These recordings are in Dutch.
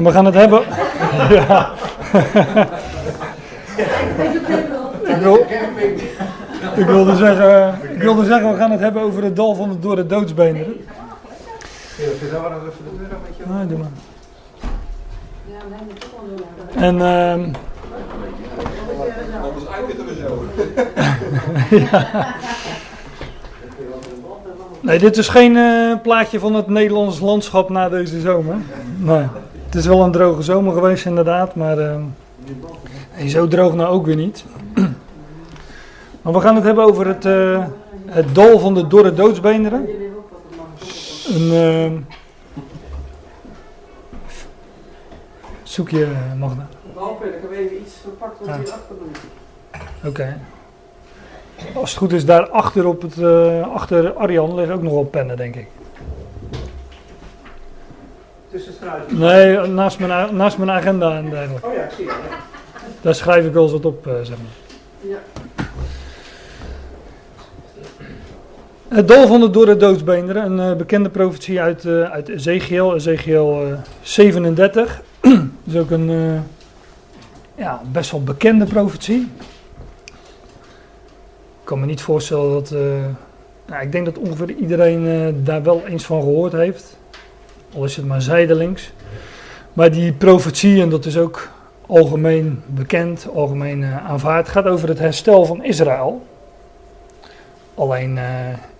En we gaan het hebben. ja. ik, wil, ik, wilde zeggen, ik wilde zeggen, we gaan het hebben over het dal van de door de doodsbeenderen. Ah, doe maar. En ehm Anders eindigen we zo. ja. Nee, dit is geen eh, plaatje van het Nederlands landschap na deze zomer. Nee. Het is wel een droge zomer geweest inderdaad, maar ehm, zo droog nou ook weer niet. Maar we gaan het hebben over het, eh, het dal van de dorre doodsbeenderen. Een ehm, zoekje, eh, Magda. Ik heb even iets gepakt wat Ja. hier achter doet. Oké. Als het goed is, daar achter, op het, eh, achter Arjan liggen ook nog wel pennen, denk ik. Tussen struiken. Nee, naast mijn, naast mijn agenda en dergelijke. Oh ja, ik zie ja. Daar schrijf ik wel eens wat op, eh, zeg maar. Ja. Het dal van de dorre doodsbeenderen, een eh, bekende profetie uit, eh, uit Ezekiel, Ezekiel eh, 37. Dat is ook een ja, best wel bekende profetie. Ik kan me niet voorstellen dat. nou, ik denk dat ongeveer iedereen daar wel eens van gehoord heeft. Al is het maar zijdelings. Maar die profetie, en dat is ook algemeen bekend, algemeen eh, aanvaard, gaat over het herstel van Israël. Alleen,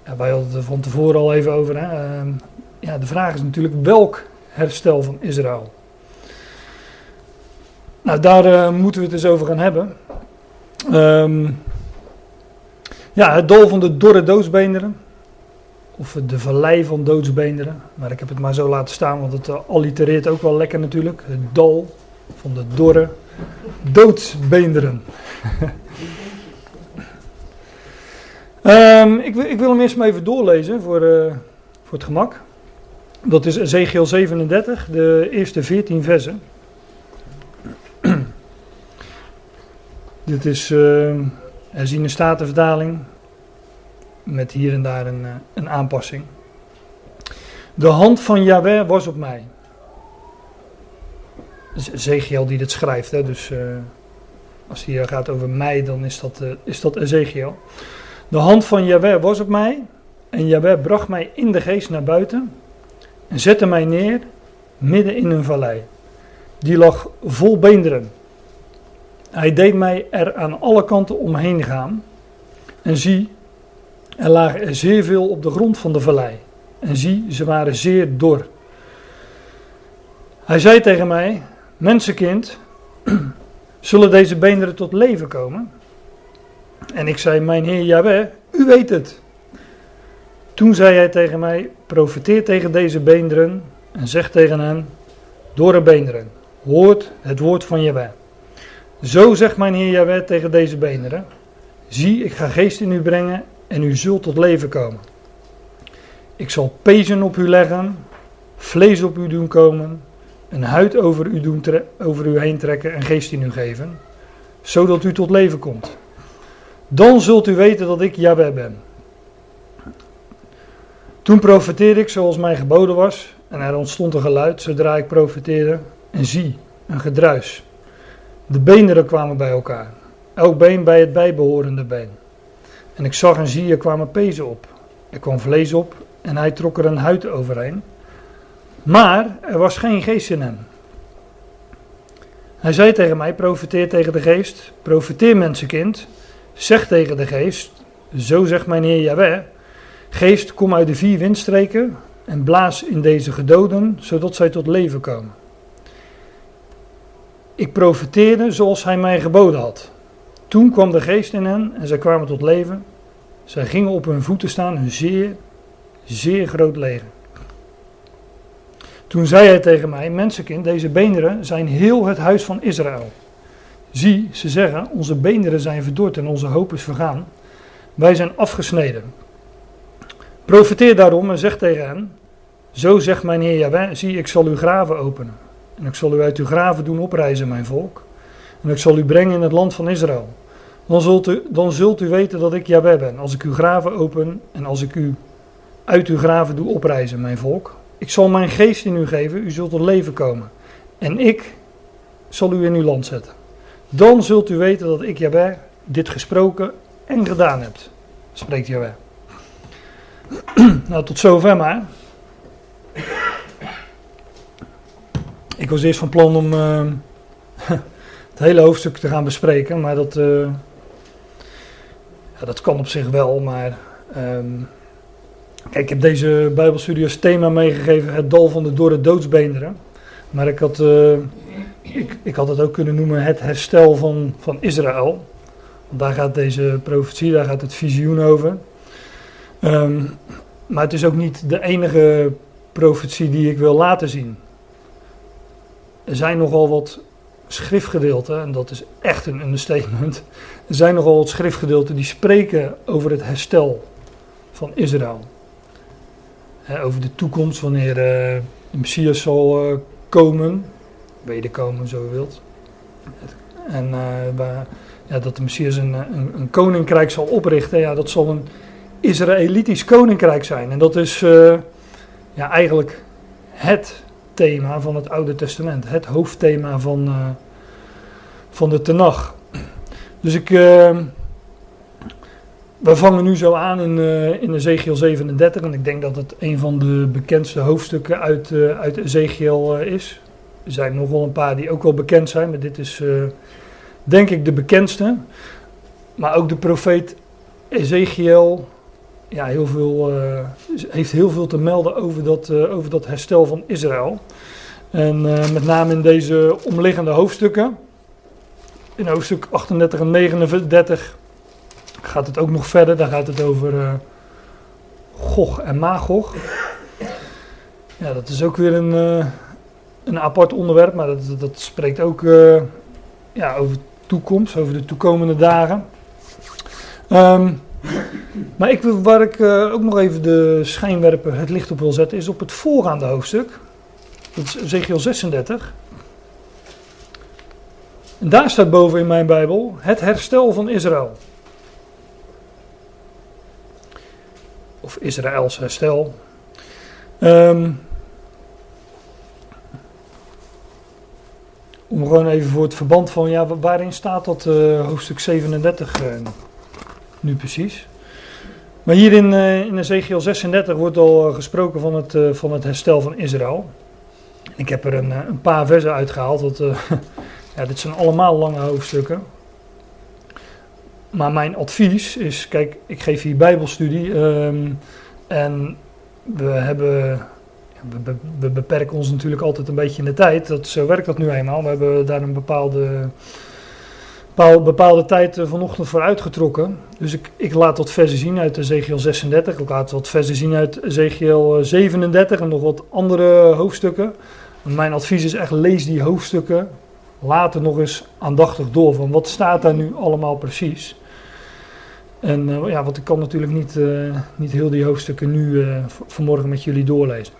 ja, wij hadden het er van tevoren al even over. Hè? Ehm, ja, de vraag is natuurlijk welk herstel van Israël. Nou, daar eh, moeten we het eens over gaan hebben. Ehm, ja, het dal van de dorre doodsbeenderen. Of de vallei van doodsbeenderen. Maar ik heb het maar zo laten staan, want het eh, allitereert ook wel lekker natuurlijk. Het dal van de dorre doodsbeenderen. Ehm, ik, wil- ik wil hem eerst maar even doorlezen voor, eh, voor het gemak. Dat is Ezekiel 37, de eerste 14 versen. Dit is uh, herziene statenvertaling. Met hier en daar een, eh, een aanpassing. De hand van Yahweh was op mij. Ezekiel die dit schrijft. Hè? Dus eh, als het hier gaat over mij, dan is dat, eh, is dat Ezekiel. De hand van Yahweh was op mij. En Yahweh bracht mij in de geest naar buiten. En zette mij neer midden in een vallei. Die lag vol beenderen. Hij deed mij er aan alle kanten omheen gaan. En zie, er lagen er zeer veel op de grond van de vallei. En zie, ze waren zeer dor. Hij zei tegen mij: Mensenkind, zullen deze beenderen tot leven komen? En ik zei: Mijn Heer Jahweh, u weet het. Toen zei hij tegen mij: Profeteer tegen deze beenderen en zeg tegen hen: Dorre beenderen, hoort het woord van Jahweh. Zo zegt mijn Heer Jahweh tegen deze beenderen: Zie, ik ga geest in u brengen en u zult tot leven komen. Ik zal pezen op u leggen, vlees op u doen komen, een huid over u, doen over u heen trekken en geest in u geven, zodat u tot leven komt. Dan zult u weten dat ik Jahweh ben. Toen profeteerde ik zoals mij geboden was, en er ontstond een geluid zodra ik profeteerde, en zie, een gedruis. De beenderen kwamen bij elkaar, elk been bij het bijbehorende been. En ik zag en zie, er kwamen pezen op. Er kwam vlees op en hij trok er een huid overheen. Maar er was geen geest in hem. Hij zei tegen mij, profeteer tegen de geest, profeteer mensenkind, zeg tegen de geest, zo zegt mijn Heer Jahweh, geest kom uit de vier windstreken en blaas in deze gedoden, zodat zij tot leven komen. Ik profeteerde zoals hij mij geboden had. Toen kwam de geest in hen en zij kwamen tot leven. Zij gingen op hun voeten staan, een zeer, zeer groot leger. Toen zei hij tegen mij, mensenkind, deze beenderen zijn heel het huis van Israël. Zie, ze zeggen, onze beenderen zijn verdord en onze hoop is vergaan. Wij zijn afgesneden. Profeteer daarom en zeg tegen hen, zo zegt mijn Heer Jahweh, zie, ik zal uw graven openen. En ik zal u uit uw graven doen oprijzen, mijn volk. En ik zal u brengen in het land van Israël. Dan zult, u, dan zult u weten dat ik Jahweh ben, als ik uw graven open en als ik u uit uw graven doe oprijzen, mijn volk. Ik zal mijn geest in u geven, u zult tot leven komen. en ik zal u in uw land zetten. Dan zult u weten dat ik, Jaweh, dit gesproken en gedaan heb, spreekt Jaweh. nou, tot zover maar. Ik was eerst van plan om uh, het hele hoofdstuk te gaan bespreken, maar dat, uh, dat kan op zich wel. Maar um, kijk, ik heb deze Bijbelstudie als thema meegegeven: het dal van de dorre doodsbeenderen. Maar ik had, uh, ik, ik had het ook kunnen noemen het herstel van, van Israël. Want daar gaat deze profetie, daar gaat het visioen over. Um, maar het is ook niet de enige profetie die ik wil laten zien. Er zijn nogal wat schriftgedeelten, en dat is echt een understatement. Er zijn nogal wat schriftgedeelten die spreken over het herstel van Israël. over de toekomst, wanneer uh, de Messias zal uh, komen, wederkomen zo je wilt. En uh, waar, ja, dat de Messias een, een, een, koninkrijk zal oprichten, ja, dat zal een Israëlitisch koninkrijk zijn. En dat is ja, eigenlijk het thema van het Oude Testament. Het hoofdthema van, van de Tenach. Dus ik, uh, we vangen nu zo aan in, uh, in Ezekiel 37. En ik denk dat het een van de bekendste hoofdstukken uit, uit Ezekiel is. Er zijn nog wel een paar die ook wel bekend zijn. Maar dit is denk ik de bekendste. Maar ook de profeet Ezekiel ja, heel veel, heeft heel veel te melden over dat, over dat herstel van Israël. En met name in deze omliggende hoofdstukken. In hoofdstuk 38 en 39 gaat het ook nog verder. Daar gaat het over Gog en Magog. Ja, dat is ook weer een, een apart onderwerp, maar dat, dat spreekt ook ja, over toekomst, over de toekomende dagen. Um, maar ik, waar ik uh, ook nog even de schijnwerper, het licht op wil zetten, is op het voorgaande hoofdstuk. Dat is Ezekiel 36. Daar staat boven in mijn Bijbel het herstel van Israël. Of Israëls herstel. Um, om gewoon even voor het verband van, ja, waarin staat dat uh, hoofdstuk 37 uh, nu precies? Maar hier in, uh, in Ezekiel 36 wordt al gesproken van het, van het herstel van Israël. Ik heb er een, een paar versen uitgehaald. Ja, dit zijn allemaal lange hoofdstukken. Maar mijn advies is, kijk, ik geef hier bijbelstudie. Um, en we hebben, we, we, beperken ons natuurlijk altijd een beetje in de tijd. Dat, zo werkt dat nu eenmaal. We hebben daar een bepaalde bepaalde tijd eh, vanochtend voor uitgetrokken. Dus ik, ik laat wat versen zien uit Ezekiel 36. Ik laat wat versen zien uit Ezekiel 37 eh, en nog wat andere hoofdstukken. mijn advies is echt lees die hoofdstukken later nog eens aandachtig door. Van wat staat daar nu allemaal precies? En uh, ja, want ik kan natuurlijk niet, uh, niet heel die hoofdstukken nu uh, vanmorgen met jullie doorlezen.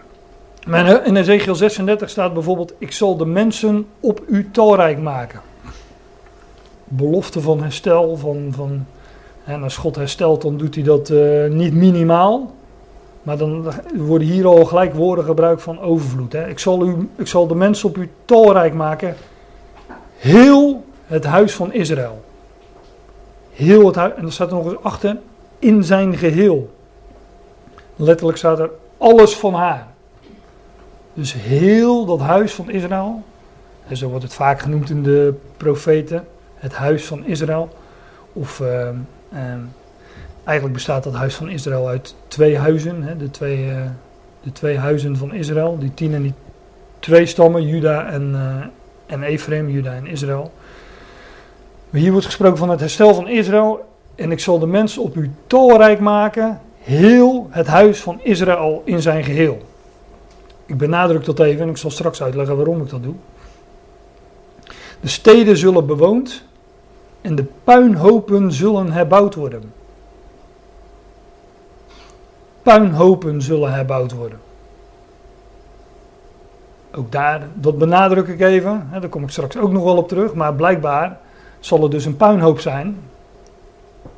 Maar in Ezekiel 36 staat bijvoorbeeld: Ik zal de mensen op u talrijk maken belofte van herstel. Van, van, en als God herstelt, dan doet hij dat niet minimaal. Maar dan worden hier al gelijk woorden gebruikt van overvloed. Hè. Ik, zal u, ik zal de mensen op u talrijk maken. Heel het huis van Israël. Heel het huis. En er staat er nog eens achter. In zijn geheel. Letterlijk staat er alles van haar. Dus heel dat huis van Israël. En zo wordt het vaak genoemd in de profeten het huis van Israël. Of uh, uh, eigenlijk bestaat dat huis van Israël uit twee huizen. Hè, de, twee, uh, de twee huizen van Israël, die tien en die twee stammen, Juda en, en Ephraim, Juda en Israël. Maar hier wordt gesproken van het herstel van Israël. En ik zal de mensen op u talrijk maken, heel het huis van Israël in zijn geheel. Ik benadruk dat even en ik zal straks uitleggen waarom ik dat doe. De steden zullen bewoond en de puinhopen zullen herbouwd worden. Puinhopen zullen herbouwd worden. Ook daar, dat benadruk ik even, hè, daar kom ik straks ook nog wel op terug, maar blijkbaar zal er dus een puinhoop zijn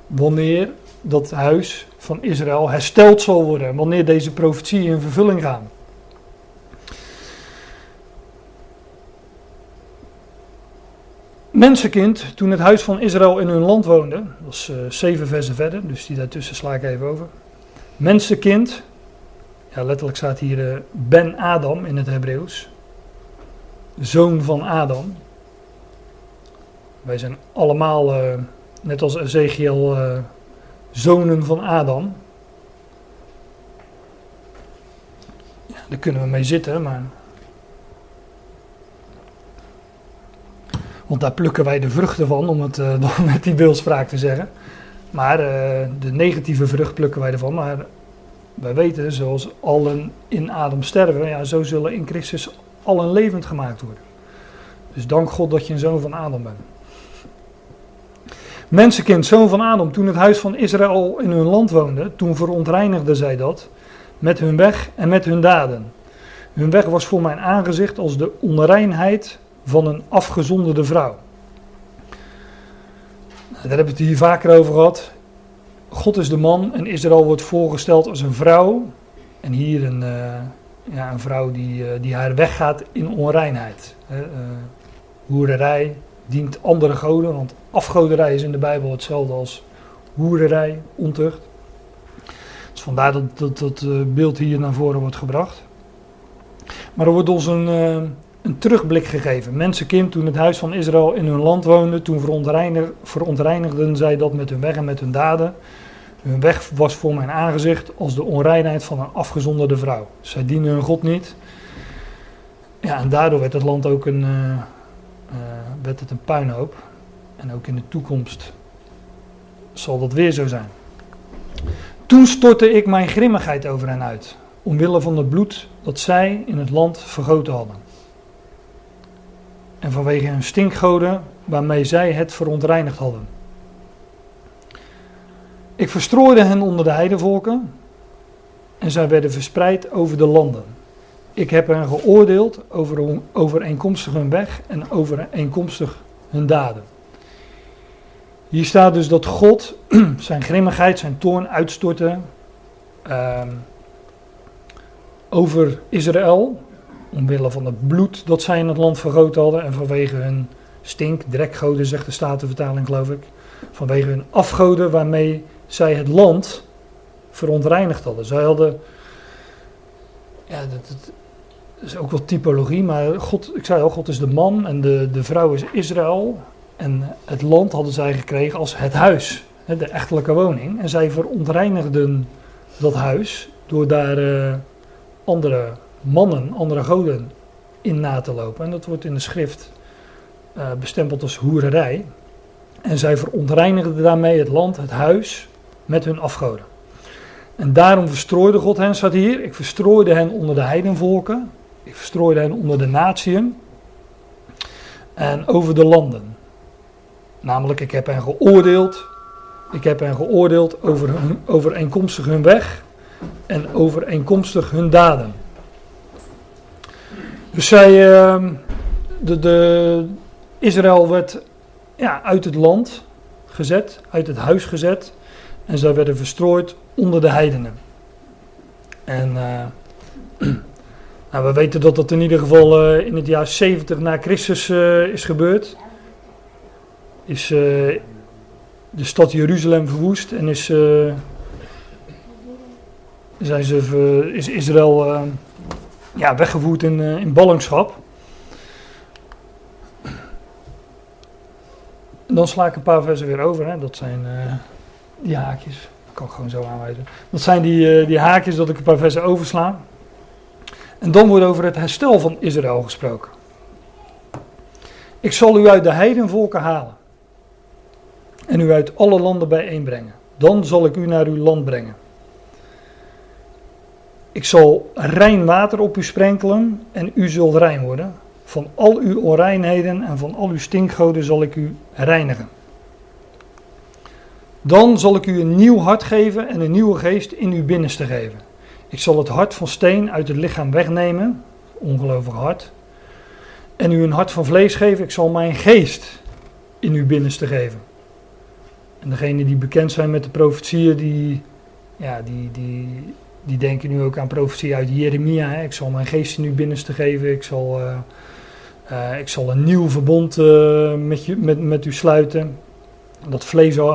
wanneer dat huis van Israël hersteld zal worden, wanneer deze profetieën in vervulling gaan. Mensenkind, toen het huis van Israël in hun land woonde, dat is uh, zeven versen verder, dus die daartussen sla ik even over. Mensenkind, ja, letterlijk staat hier uh, Ben Adam in het Hebreeuws, zoon van Adam. Wij zijn allemaal, uh, net als Ezekiel, zonen van Adam. Ja, daar kunnen we mee zitten, maar Want daar plukken wij de vruchten van, om het dan met die beeldspraak te zeggen. Maar de negatieve vrucht plukken wij ervan. Maar wij weten, zoals allen in Adam sterven, ja, zo zullen in Christus allen levend gemaakt worden. Dus dank God dat je een zoon van Adam bent. Mensenkind, zoon van Adam, toen het huis van Israël in hun land woonde, toen verontreinigden zij dat met hun weg en met hun daden. Hun weg was voor mijn aangezicht als de onreinheid van een afgezonderde vrouw. Daar hebben we het hier vaker over gehad. God is de man en Israël wordt voorgesteld als een vrouw. En hier een, uh, ja, een vrouw die, uh, die haar weggaat in onreinheid. Uh, hoererij dient andere goden, want afgoderij is in de Bijbel hetzelfde als hoererij, ontucht. Dus vandaar dat dat, dat beeld hier naar voren wordt gebracht. Maar er wordt ons een, een terugblik gegeven. Mensenkind, toen het huis van Israël in hun land woonde, toen verontreinigden zij dat met hun weg en met hun daden. Hun weg was voor mijn aangezicht als de onreinheid van een afgezonderde vrouw. Zij dienen hun God niet. Ja, en daardoor werd het land ook een, uh, uh, werd het een puinhoop. En ook in de toekomst zal dat weer zo zijn. Toen stortte ik mijn grimmigheid over hen uit, omwille van het bloed dat zij in het land vergoten hadden en vanwege hun stinkgoden waarmee zij het verontreinigd hadden. Ik verstrooide hen onder de heidevolken en zij werden verspreid over de landen. Ik heb hen geoordeeld over overeenkomstig hun weg en overeenkomstig hun daden. Hier staat dus dat God zijn grimmigheid, zijn toorn uitstortte uh, over Israël omwille van het bloed dat zij in het land vergoten hadden en vanwege hun stink, drekgoden zegt de Statenvertaling geloof ik, vanwege hun afgoden waarmee zij het land verontreinigd hadden. Zij hadden, ja dat, is ook wel typologie, maar God, ik zei al, God is de man en de, de vrouw is Israël en het land hadden zij gekregen als het huis, de echtelijke woning. En zij verontreinigden dat huis door daar uh, andere mannen, andere goden in na te lopen. En dat wordt in de schrift uh, bestempeld als hoererij. En zij verontreinigden daarmee het land, het huis, met hun afgoden. En daarom verstrooide God hen, staat hier. Ik verstrooide hen onder de heidenvolken. Ik verstrooide hen onder de natieën. En over de landen. Namelijk, ik heb hen geoordeeld. Ik heb hen geoordeeld over hun, overeenkomstig hun weg. En overeenkomstig hun daden. Dus zij, ehm, de, de, Israël werd ja, uit het land gezet, uit het huis gezet. En zij werden verstrooid onder de heidenen. En uh, nou, we weten dat dat in ieder geval uh, in het jaar 70 na Christus uh, is gebeurd. Is de stad Jeruzalem verwoest en is, zijn ze, is Israël ja, weggevoerd in, in ballingschap. Dan sla ik een paar versen weer over. Hè. Dat zijn uh, die haakjes. Dat kan ik gewoon zo aanwijzen. Dat zijn die, uh, die haakjes dat ik een paar versen oversla. En dan wordt over het herstel van Israël gesproken. Ik zal u uit de heidenvolken halen. En u uit alle landen bijeenbrengen. Dan zal ik u naar uw land brengen. Ik zal rein water op u sprenkelen en u zult rein worden. Van al uw onreinheden en van al uw stinkgoden zal ik u reinigen. Dan zal ik u een nieuw hart geven en een nieuwe geest in uw binnenste geven. Ik zal het hart van steen uit het lichaam wegnemen, ongelovig hart, en u een hart van vlees geven. Ik zal mijn geest in uw binnenste geven. En degenen die bekend zijn met de profetieën, die, ja, die, die, die denken nu ook aan profetie uit Jeremia. Ik zal mijn geest in uw binnenste geven. Ik zal uh, Eh, ik zal een nieuw verbond eh, met, je, met, met u sluiten. Dat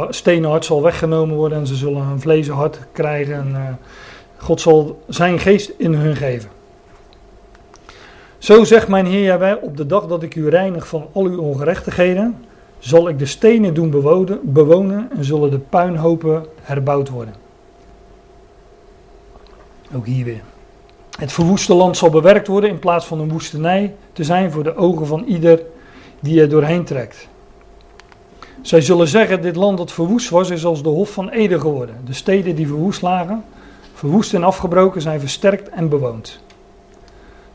stenen zal weggenomen worden en ze zullen een vlees hart krijgen. En, eh, God zal zijn geest in hun geven. Zo zegt mijn Heer Jawel, op de dag dat ik u reinig van al uw ongerechtigheden, zal ik de stenen doen bewonen, bewonen en zullen de puinhopen herbouwd worden. Ook hier weer. Het verwoeste land zal bewerkt worden in plaats van een woestenij te zijn voor de ogen van ieder die er doorheen trekt. Zij zullen zeggen: Dit land dat verwoest was, is als de Hof van Ede geworden. De steden die verwoest lagen, verwoest en afgebroken, zijn versterkt en bewoond.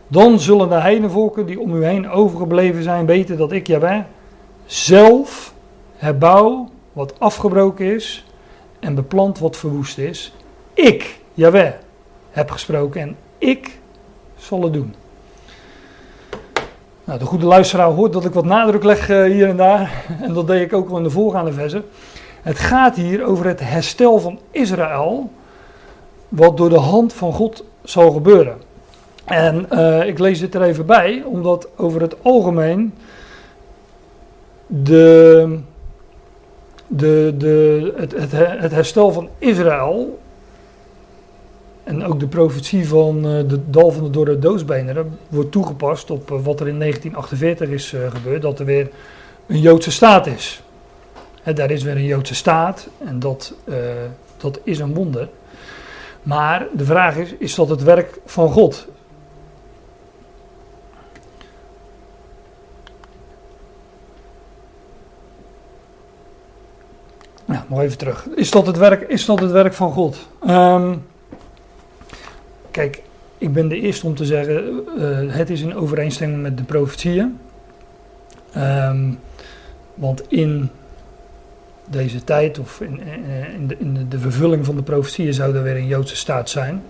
Dan zullen de heidenvolken die om u heen overgebleven zijn weten dat ik, Jaweh, zelf herbouw wat afgebroken is en beplant wat verwoest is. Ik, Jaweh, heb gesproken en ik zal het doen. Nou, de goede luisteraar hoort dat ik wat nadruk leg uh, hier en daar. En dat deed ik ook al in de voorgaande versen. Het gaat hier over het herstel van Israël. Wat door de hand van God zal gebeuren. En uh, ik lees dit er even bij, omdat over het algemeen de, de, de, het, het herstel van Israël en ook de profetie van uh, de dal van de Dorre doodsbenen wordt toegepast op uh, wat er in 1948 is uh, gebeurd, dat er weer een Joodse staat is. He, daar is weer een Joodse staat en dat, dat is een wonder. Maar de vraag is, is dat het werk van God? Ja, nog even terug. Is dat het werk, is dat het werk van God? Um, Kijk, ik ben de eerste om te zeggen, uh, het is in overeenstemming met de profetieën. Um, want in deze tijd, of in, eh, in, de, in, de, vervulling van de profetieën, zou er weer een Joodse staat zijn.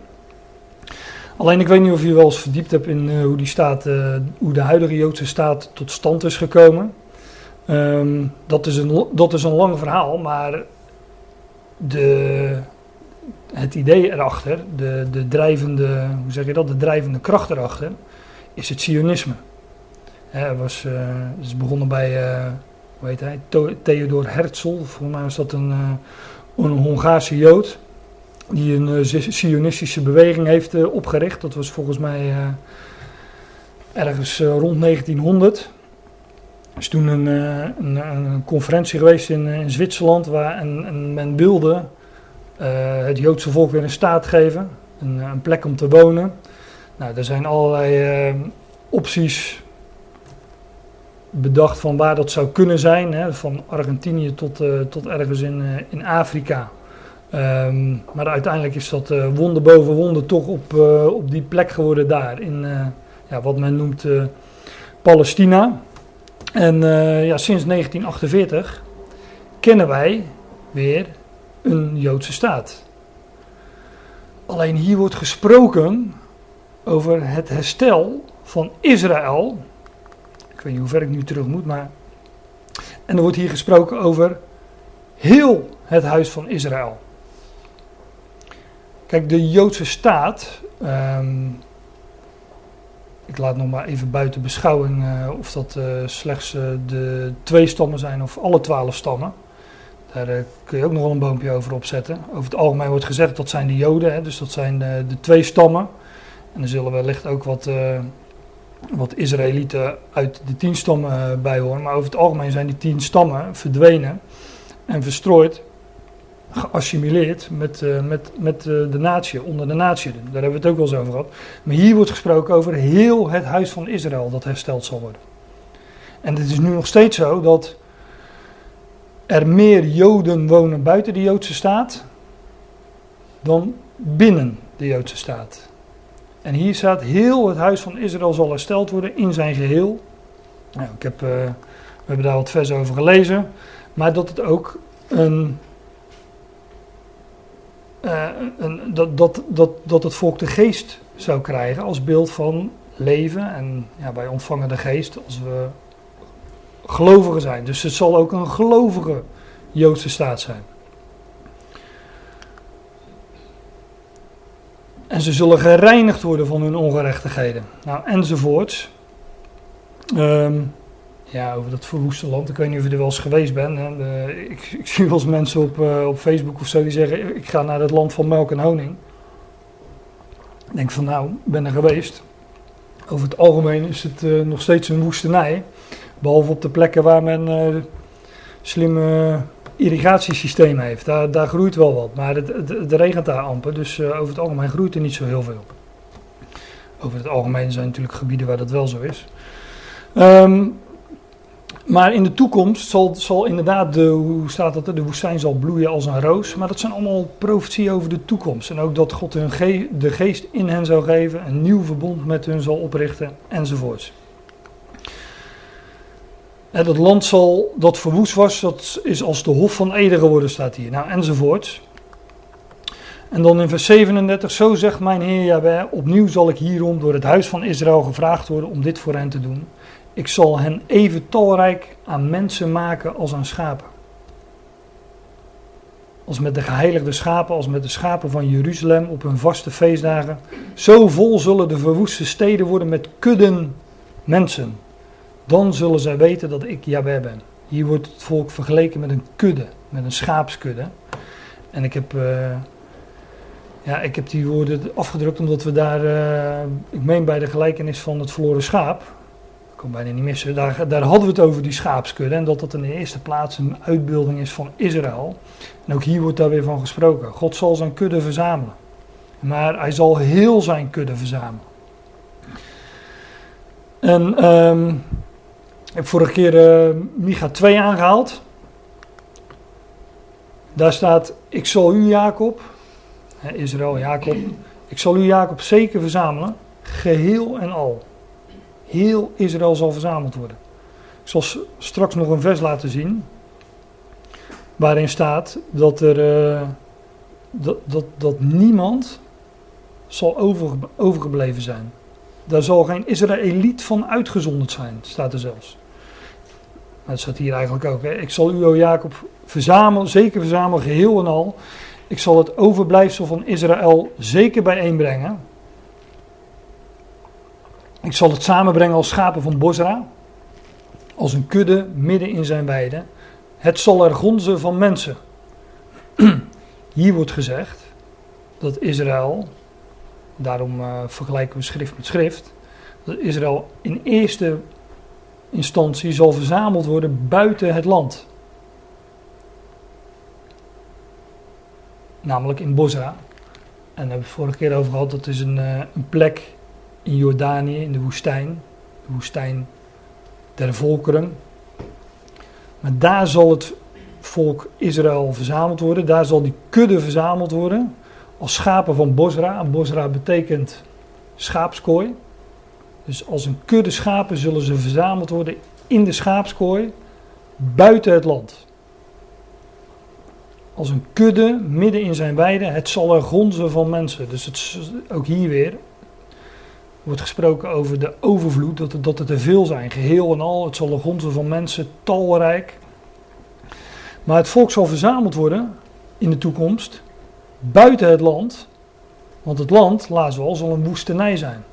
Alleen ik weet niet of je wel eens verdiept hebt in uh, hoe, die staat, hoe de huidige Joodse staat tot stand is gekomen. Um, dat, is een, dat is een lang verhaal, maar de, het idee erachter, de, de drijvende, hoe zeg je dat, de drijvende kracht erachter, is het Sionisme. Hij was, uh, is begonnen bij, uh, hoe heet hij, Theodor Herzl, volgens mij was dat een, uh, een Hongaarse Jood, die een Sionistische beweging heeft opgericht. Dat was volgens mij ergens rond 1900. Er is toen een, een, een conferentie geweest in, in Zwitserland waar en, en men wilde het Joodse volk weer een staat geven, een, een, plek om te wonen. Nou, er zijn allerlei uh, opties bedacht van waar dat zou kunnen zijn, hè, van Argentinië tot, uh, tot ergens in, in Afrika. Um, maar uiteindelijk is dat wonder boven wonder toch op, op die plek geworden daar, in ja, wat men noemt Palestina. En ja, sinds 1948 kennen wij weer een Joodse staat. Alleen hier wordt gesproken over het herstel van Israël. Ik weet niet hoe ver ik nu terug moet, maar. En er wordt hier gesproken over heel het huis van Israël. Kijk, de Joodse staat. Um, ik laat nog maar even buiten beschouwing uh, of dat uh, slechts uh, de twee stammen zijn of alle twaalf stammen. Daar uh, kun je ook nog wel een boompje over opzetten. Over het algemeen wordt gezegd dat zijn de Joden, hè, dus dat zijn de, de, twee stammen. En er zullen wellicht ook wat, uh, wat Israëlieten uit de tien stammen bij horen. Maar over het algemeen zijn die tien stammen verdwenen en verstrooid, geassimileerd met, met, met de natie, onder de natie. Daar hebben we het ook wel eens over gehad. Maar hier wordt gesproken over heel het huis van Israël dat hersteld zal worden. En het is nu nog steeds zo dat er meer Joden wonen buiten de Joodse staat dan binnen de Joodse staat. En hier staat: heel het huis van Israël zal hersteld worden in zijn geheel. Nou, ik heb, uh, we hebben daar wat vers over gelezen. Maar dat het ook een. Uh, een dat, dat, dat, dat het volk de geest zou krijgen als beeld van leven. En ja, wij ontvangen de geest als we gelovigen zijn. Dus het zal ook een gelovige Joodse staat zijn. En ze zullen gereinigd worden van hun ongerechtigheden. Nou, enzovoorts. Ehm, ja, over dat verwoeste land. Ik weet niet of je er wel eens geweest bent. Hè. Ik, ik zie wel eens mensen op, eh, op Facebook of zo die zeggen: Ik ga naar het land van melk en honing. Ik denk van nou, ik ben er geweest. Over het algemeen is het eh, nog steeds een woestenij. Behalve op de plekken waar men eh slimme irrigatiesystemen heeft. Daar, daar groeit wel wat. Maar het, het, regent daar amper. Dus eh, over het algemeen groeit er niet zo heel veel. Over het algemeen zijn natuurlijk gebieden waar dat wel zo is. Ehm, maar in de toekomst zal, zal inderdaad, de, hoe staat dat, de woestijn zal bloeien als een roos. Maar dat zijn allemaal profetieën over de toekomst. En ook dat God hun de geest in hen zou geven, een nieuw verbond met hun zal oprichten, enzovoorts. Land zal, dat verwoest was, dat is als de hof van Eden geworden, staat hier. Nou, enzovoorts. En dan in vers 37, zo zegt mijn Heer Jahweh, opnieuw zal ik hierom door het huis van Israël gevraagd worden om dit voor hen te doen. Ik zal hen even talrijk aan mensen maken als aan schapen. Als met de geheiligde schapen, als met de schapen van Jeruzalem op hun vaste feestdagen. Zo vol zullen de verwoeste steden worden met kudden mensen. Dan zullen zij weten dat ik Jahweh ben. Hier wordt het volk vergeleken met een kudde, met een schaapskudde. En ik heb, eh, ja, ik heb die woorden afgedrukt omdat we daar, eh, ik meen bij de gelijkenis van het verloren schaap, ik kan bijna niet missen, daar, daar hadden we het over die schaapskudde. En dat dat in de eerste plaats een uitbeelding is van Israël. En ook hier wordt daar weer van gesproken. God zal zijn kudde verzamelen. Maar hij zal heel zijn kudde verzamelen. En ehm, ik heb vorige keer eh, Micha 2 aangehaald. Daar staat, ik zal u Jacob, Israël, Jacob, ik zal u Jacob zeker verzamelen, geheel en al. Heel Israël zal verzameld worden. Ik zal straks nog een vers laten zien, waarin staat dat er, eh, dat, dat, dat niemand zal overge- overgebleven zijn. Daar zal geen Israëliet van uitgezonderd zijn, staat er zelfs. Dat staat hier eigenlijk ook. Ik zal u, o Jacob, verzamelen, zeker verzamelen, geheel en al. Ik zal het overblijfsel van Israël zeker bijeenbrengen. Ik zal het samenbrengen als schapen van Bosra. Als een kudde midden in zijn weide. Het zal er gonzen van mensen. Hier wordt gezegd dat Israël, daarom eh, vergelijken we schrift met schrift, dat Israël in eerste instantie zal verzameld worden buiten het land. Namelijk in Bosra. En daar hebben we het vorige keer over gehad. Dat is een, eh, een plek in Jordanië, in de woestijn. De woestijn der volkeren. Maar daar zal het volk Israël verzameld worden. Daar zal die kudde verzameld worden. Als schapen van Bosra. En Bosra betekent schaapskooi. Dus als een kudde schapen zullen ze verzameld worden in de schaapskooi buiten het land. Als een kudde midden in zijn weide, het zal er gonzen van mensen. Dus het, ook hier weer wordt gesproken over de overvloed, dat het, dat er veel zijn, geheel en al. Het zal er gonzen van mensen, talrijk. Maar het volk zal verzameld worden in de toekomst buiten het land. Want het land, laten we al, zal een woestenij zijn.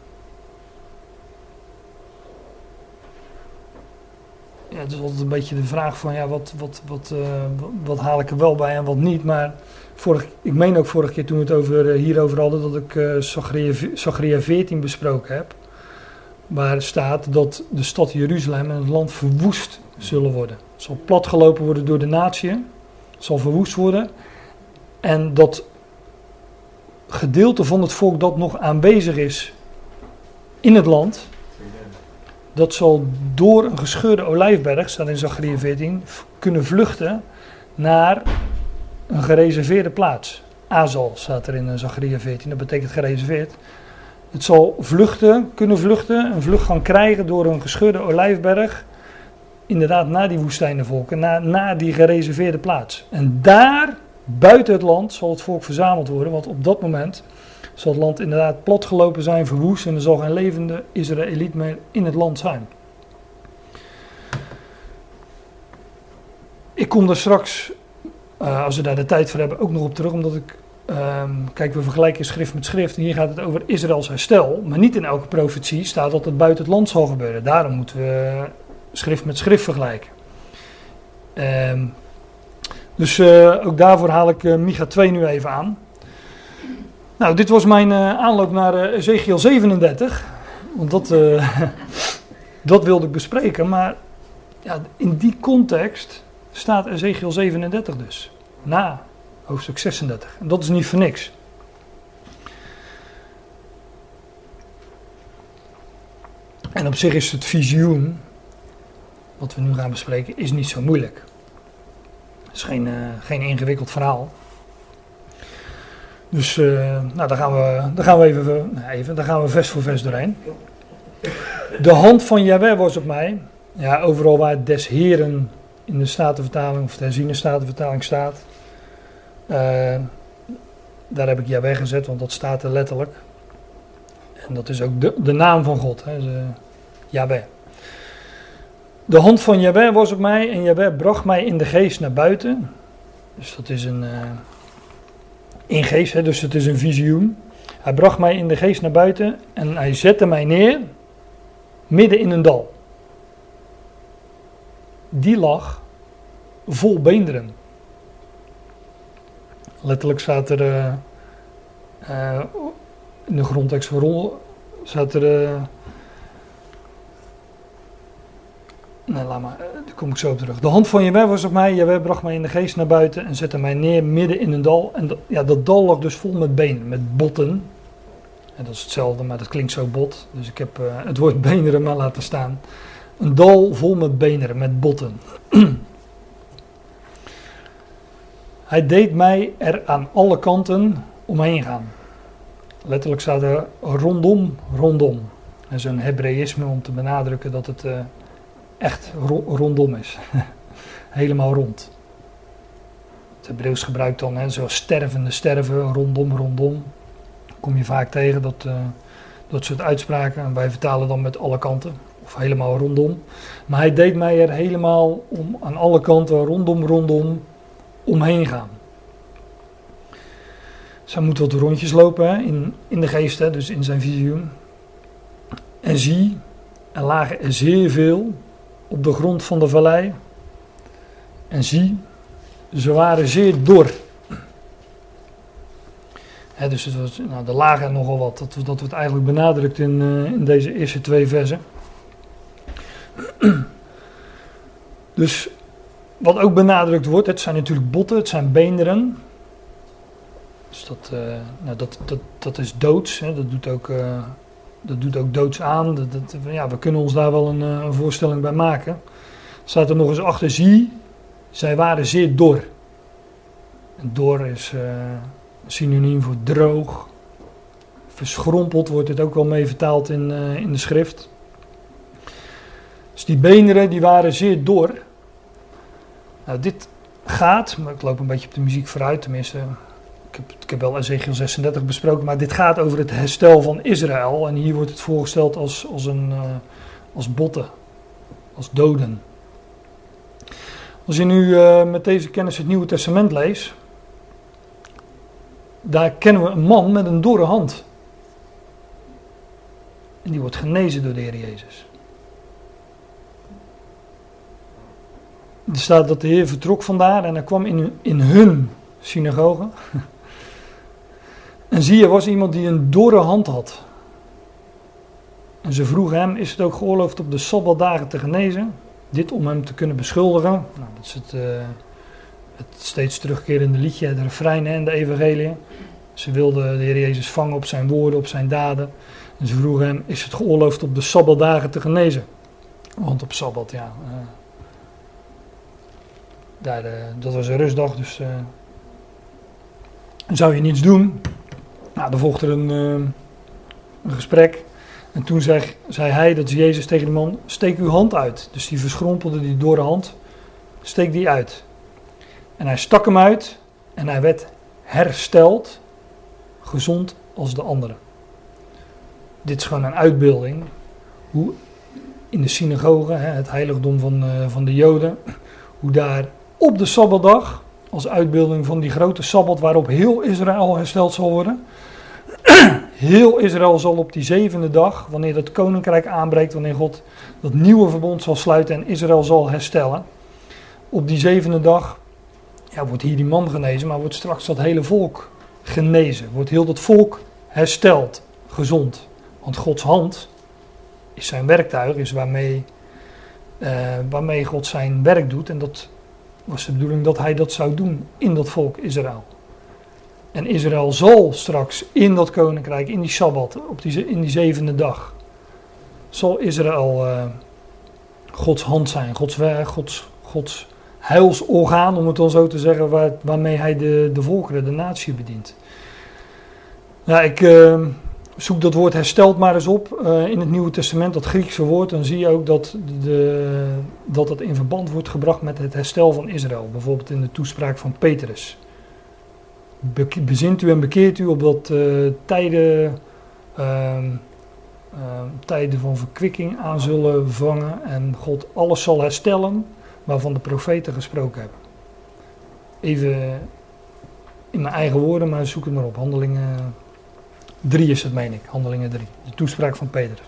Ja, het is altijd een beetje de vraag van ja, wat, wat, wat, eh, wat- wat haal ik er wel bij en wat niet. Maar vorig, ik meen ook vorige keer toen we het over, eh, hierover hadden dat ik v- Zachariah 14 besproken heb. Waar staat dat de stad Jeruzalem en het land verwoest zullen worden. Het zal platgelopen worden door de natie. Zal verwoest worden. En dat gedeelte van het volk dat nog aanwezig is in het land, dat zal door een gescheurde olijfberg, staat in Zachariah 14, v- kunnen vluchten naar een gereserveerde plaats. Azal staat er in eh, Zachariah 14, dat betekent gereserveerd. Het zal vluchten, kunnen vluchten, een vlucht gaan krijgen door een gescheurde olijfberg. Inderdaad, naar die woestijnenvolken, naar, naar die gereserveerde plaats. En daar, buiten het land, zal het volk verzameld worden, want op dat moment zal het land inderdaad platgelopen zijn, verwoest en er zal geen levende Israëliet meer in het land zijn. Ik kom daar straks, eh, als we daar de tijd voor hebben, ook nog op terug, omdat ik ehm, kijk, we vergelijken schrift met schrift. En hier gaat het over Israëls herstel. Maar niet in elke profetie staat dat het buiten het land zal gebeuren. Daarom moeten we schrift met schrift vergelijken. Ehm, dus eh, ook daarvoor haal ik uh, Micha 2 nu even aan. Nou, dit was mijn uh, aanloop naar Ezekiel 37. Want dat, dat wilde ik bespreken. Maar ja, in die context staat Ezekiel 37 dus. Na hoofdstuk 36. En dat is niet voor niks. En op zich is het visioen, wat we nu gaan bespreken, is niet zo moeilijk. Het is geen, uh, geen ingewikkeld verhaal. Dus uh, nou, daar, gaan we, daar gaan we even, nou, even daar gaan we vers voor vers doorheen. De hand van Jahweh was op mij. Ja, overal waar des Heren in de Statenvertaling of de herziene Statenvertaling staat. Uh, daar heb ik Jahweh gezet, want dat staat er letterlijk. En dat is ook de, de naam van God, hè, de, hand van Jahweh was op mij en Jahweh bracht mij in de geest naar buiten. Dus dat is een. In geest, hè, dus het is een visioen. Hij bracht mij in de geest naar buiten en hij zette mij neer midden in een dal. Die lag vol beenderen. Letterlijk staat er uh, uh, in de grondtekst staat er. Uh, nee, laat maar, daar kom ik zo op terug. De hand van Jewe was op mij, Jewe bracht mij in de geest naar buiten en zette mij neer midden in een dal. En dat, ja, dat dal lag dus vol met benen, met botten. En dat is hetzelfde, maar dat klinkt zo bot. Dus ik heb het woord beneren maar laten staan. Een dal vol met beneren, met botten. Hij deed mij er aan alle kanten omheen gaan. Letterlijk staat er rondom, rondom. Dat is een om te benadrukken dat het uh, echt ro rondom is. Helemaal rond. Het Hebreeuws gebruikt dan, hè, zoals stervende sterven, rondom, rondom. Kom je vaak tegen dat, uh, dat soort uitspraken. En wij vertalen dan met alle kanten. Of helemaal rondom. Maar hij deed mij er helemaal om, aan alle kanten, rondom, rondom, omheen gaan. Zij moet wat rondjes lopen hè, in, in de geest, hè, dus in zijn visioen. En zie, er lagen er zeer veel op de grond van de vallei. En zie, ze waren zeer dor. Hè, dus het was, nou, lagen nogal wat. Dat, dat wordt eigenlijk benadrukt in, uh, in deze eerste twee versen. dus wat ook benadrukt wordt, het zijn natuurlijk botten, het zijn beenderen. Dus dat, uh, nou, dat, dat, dat is doods, hè. Dat, doet ook, uh, dat doet ook doods aan. Dat, ja, we kunnen ons daar wel een, uh, een voorstelling bij maken. Staat er nog eens achter, zie, zij waren zeer dor. Dor is synoniem voor droog. Verschrompeld wordt dit ook wel mee vertaald in, in de schrift. Dus die beenderen die waren zeer dor. Nou, dit gaat, maar ik loop een beetje op de muziek vooruit, tenminste, ik heb, wel Ezekiel 36 besproken, maar dit gaat over het herstel van Israël. En hier wordt het voorgesteld als, als, een, uh, als botten, als doden. Als je nu uh, met deze kennis het Nieuwe Testament leest, daar kennen we een man met een dorre hand. En die wordt genezen door de Heer Jezus. Er staat dat de Heer vertrok vandaar en hij kwam in, in hun synagoge. En zie je, was iemand die een dorre hand had. En ze vroegen hem, is het ook geoorloofd op de Sabbatdagen te genezen? Dit om hem te kunnen beschuldigen. Nou, dat is het, uh, het steeds terugkerende liedje, de refrein en de evangelie. Ze wilden de Heer Jezus vangen op zijn woorden, op zijn daden. En ze vroegen hem, is het geoorloofd op de Sabbatdagen te genezen? Want op Sabbat, ja... Uh, daar, uh, dat was een rustdag, dus zou je niets doen. Nou, dan volgde er een, uh, een gesprek. En toen zei, zei, hij, dat is Jezus tegen de man, steek uw hand uit. Dus die verschrompelde die door de hand, steek die uit. En hij stak hem uit en hij werd hersteld, gezond als de andere. Dit is gewoon een uitbeelding hoe in de synagoge, het heiligdom van, uh, van de Joden, hoe daar op de Sabbatdag als uitbeelding van die grote sabbat waarop heel Israël hersteld zal worden. Heel Israël zal op die zevende dag, wanneer het koninkrijk aanbreekt, wanneer God dat nieuwe verbond zal sluiten en Israël zal herstellen. Op die zevende dag ja, wordt hier die man genezen, maar wordt straks dat hele volk genezen. Wordt heel dat volk hersteld, gezond. Want Gods hand is zijn werktuig, is waarmee, uh, waarmee God zijn werk doet. En dat was de bedoeling dat hij dat zou doen in dat volk Israël. En Israël zal straks in dat koninkrijk, in die Sabbat, op die, in die zevende dag, zal Israël uh, Gods hand zijn, Gods, Gods, Gods heilsorgaan, om het dan zo te zeggen, waar, waarmee hij de, de volkeren, de natie bedient. Nou, ik uh, zoek dat woord hersteld maar eens op uh, in het Nieuwe Testament, dat Griekse woord. Dan zie je ook dat, de, dat het in verband wordt gebracht met het herstel van Israël. Bijvoorbeeld in de toespraak van Petrus. Be bezint u en bekeert u op dat uh, tijden, ehm, ehm, tijden van verkwikking aan zullen vangen en God alles zal herstellen waarvan de profeten gesproken hebben. Even in mijn eigen woorden, maar zoek het maar op. Handelingen 3 is het, meen ik. Handelingen 3. De toespraak van Peter.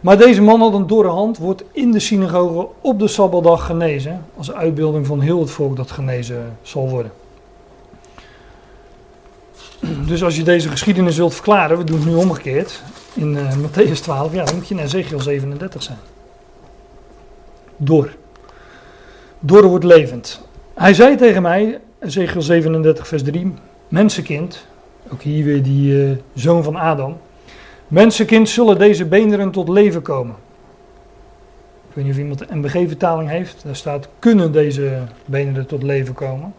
Maar deze man had een dorre hand, wordt in de synagoge op de Sabbatdag genezen. Als uitbeelding van heel het volk dat genezen zal worden. Dus als je deze geschiedenis wilt verklaren, we doen het nu omgekeerd. In uh, Matthäus 12, ja, dan moet je in Ezekiel 37 zijn. Door. Door wordt levend. Hij zei tegen mij, Ezekiel 37, vers 3, mensenkind, ook hier weer die uh, zoon van Adam. Mensenkind, zullen deze beenderen tot leven komen? Ik weet niet of iemand de MBG-vertaling heeft. Daar staat, kunnen deze beenderen tot leven komen?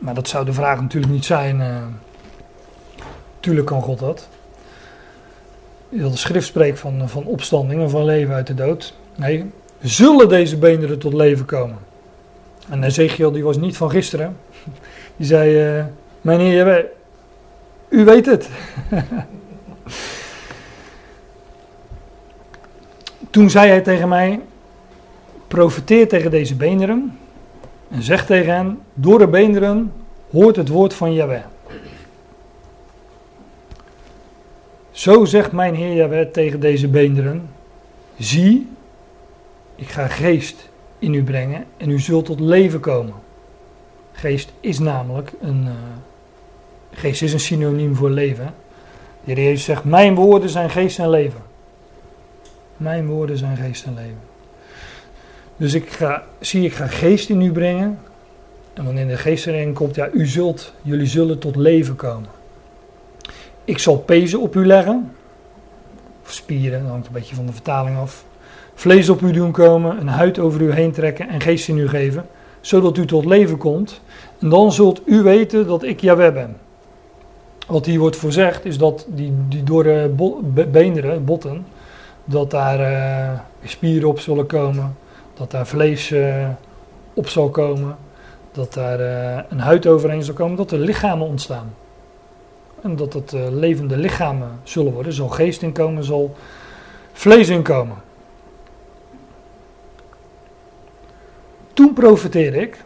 Maar dat zou de vraag natuurlijk niet zijn. Uh, tuurlijk kan God dat. De schrift spreekt van, van opstanding en van leven uit de dood. Nee, zullen deze beenderen tot leven komen? En Ezekiel die was niet van gisteren. Die zei, uh, mijn heer, u weet het. Toen zei hij tegen mij, profeteer tegen deze beenderen en zeg tegen hen, door de beenderen hoort het woord van Yahweh. Zo zegt mijn Heer Yahweh tegen deze beenderen, zie, ik ga geest in u brengen en u zult tot leven komen. Geest is namelijk een, uh, geest is een synoniem voor leven. De Jezus zegt, mijn woorden zijn geest en leven. Mijn woorden zijn geest en leven. Dus ik ga, zie, ik ga geest in u brengen. En wanneer de geest erin komt, ja, u zult, jullie zullen tot leven komen. Ik zal pezen op u leggen. Of spieren, dat hangt een beetje van de vertaling af. Vlees op u doen komen, een huid over u heen trekken en geest in u geven. Zodat u tot leven komt. En dan zult u weten dat ik Jaweh ben. Wat hier wordt voorzegd is dat die, die door de beenderen, botten, dat daar uh, spieren op zullen komen, dat daar vlees uh, op zal komen, dat daar uh, een huid overheen zal komen, dat er lichamen ontstaan. En dat het levende lichamen zullen worden, zal geest inkomen, zal vlees inkomen. Toen profeteerde ik,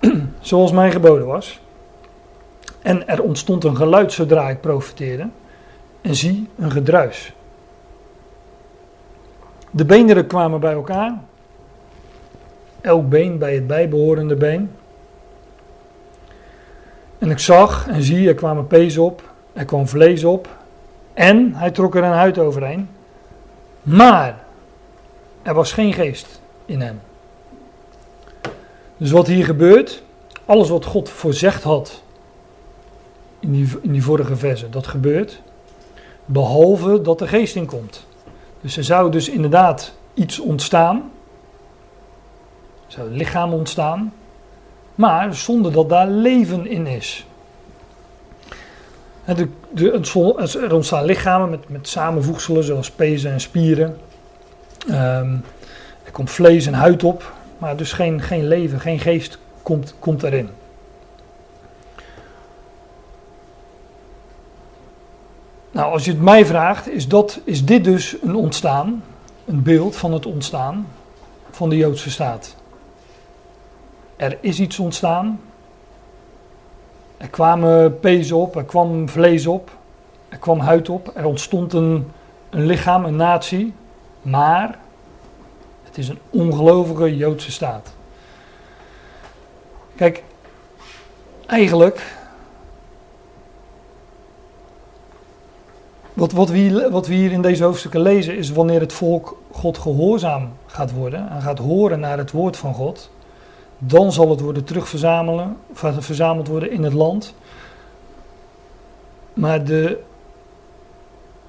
zoals mij geboden was. En er ontstond een geluid zodra ik profeteerde. En zie, een gedruis. De beenderen kwamen bij elkaar. Elk been bij het bijbehorende been. En ik zag en zie, er kwamen pees op, er kwam vlees op. En hij trok er een huid overheen. Maar er was geen geest in hem. Dus wat hier gebeurt, alles wat God voorzegd had in die, in die vorige verse, dat gebeurt. Behalve dat er geest in komt. Dus er zou dus inderdaad iets ontstaan. Zou een lichaam ontstaan. Maar zonder dat daar leven in is. De, er ontstaan lichamen met, met samenvoegselen zoals pezen en spieren. Um, er komt vlees en huid op, maar dus geen, geen leven, geen geest komt, komt erin. Nou, als je het mij vraagt, is, dat, is dit dus een ontstaan, een beeld van het ontstaan van de Joodse staat. Er is iets ontstaan. Er kwamen pezen op, er kwam vlees op, er kwam huid op, er ontstond een, een lichaam, een natie. Maar het is een ongelovige Joodse staat. Kijk, eigenlijk. Wat, wat, we hier, wat we hier in deze hoofdstukken lezen is wanneer het volk God gehoorzaam gaat worden en gaat horen naar het woord van God, dan zal het worden terugverzamelen, verzameld worden in het land. Maar de,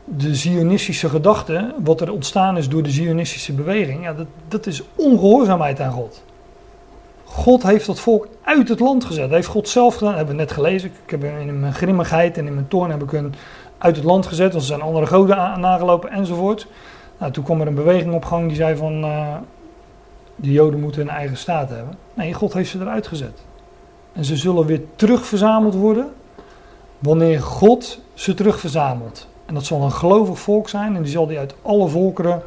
de Zionistische gedachte, wat er ontstaan is door de Zionistische beweging, ja, dat, dat is ongehoorzaamheid aan God. God heeft dat volk uit het land gezet. Dat heeft God zelf gedaan. Dat hebben we net gelezen. Ik heb in mijn grimmigheid en in mijn toorn heb ik hun uit het land gezet. Want er zijn andere goden nagelopen enzovoort. Nou, toen kwam er een beweging op gang die zei van... Uh, de Joden moeten hun eigen staat hebben. Nee, God heeft ze eruit gezet. En ze zullen weer terugverzameld worden... wanneer God ze terugverzamelt. En dat zal een gelovig volk zijn. En die zal die uit alle volkeren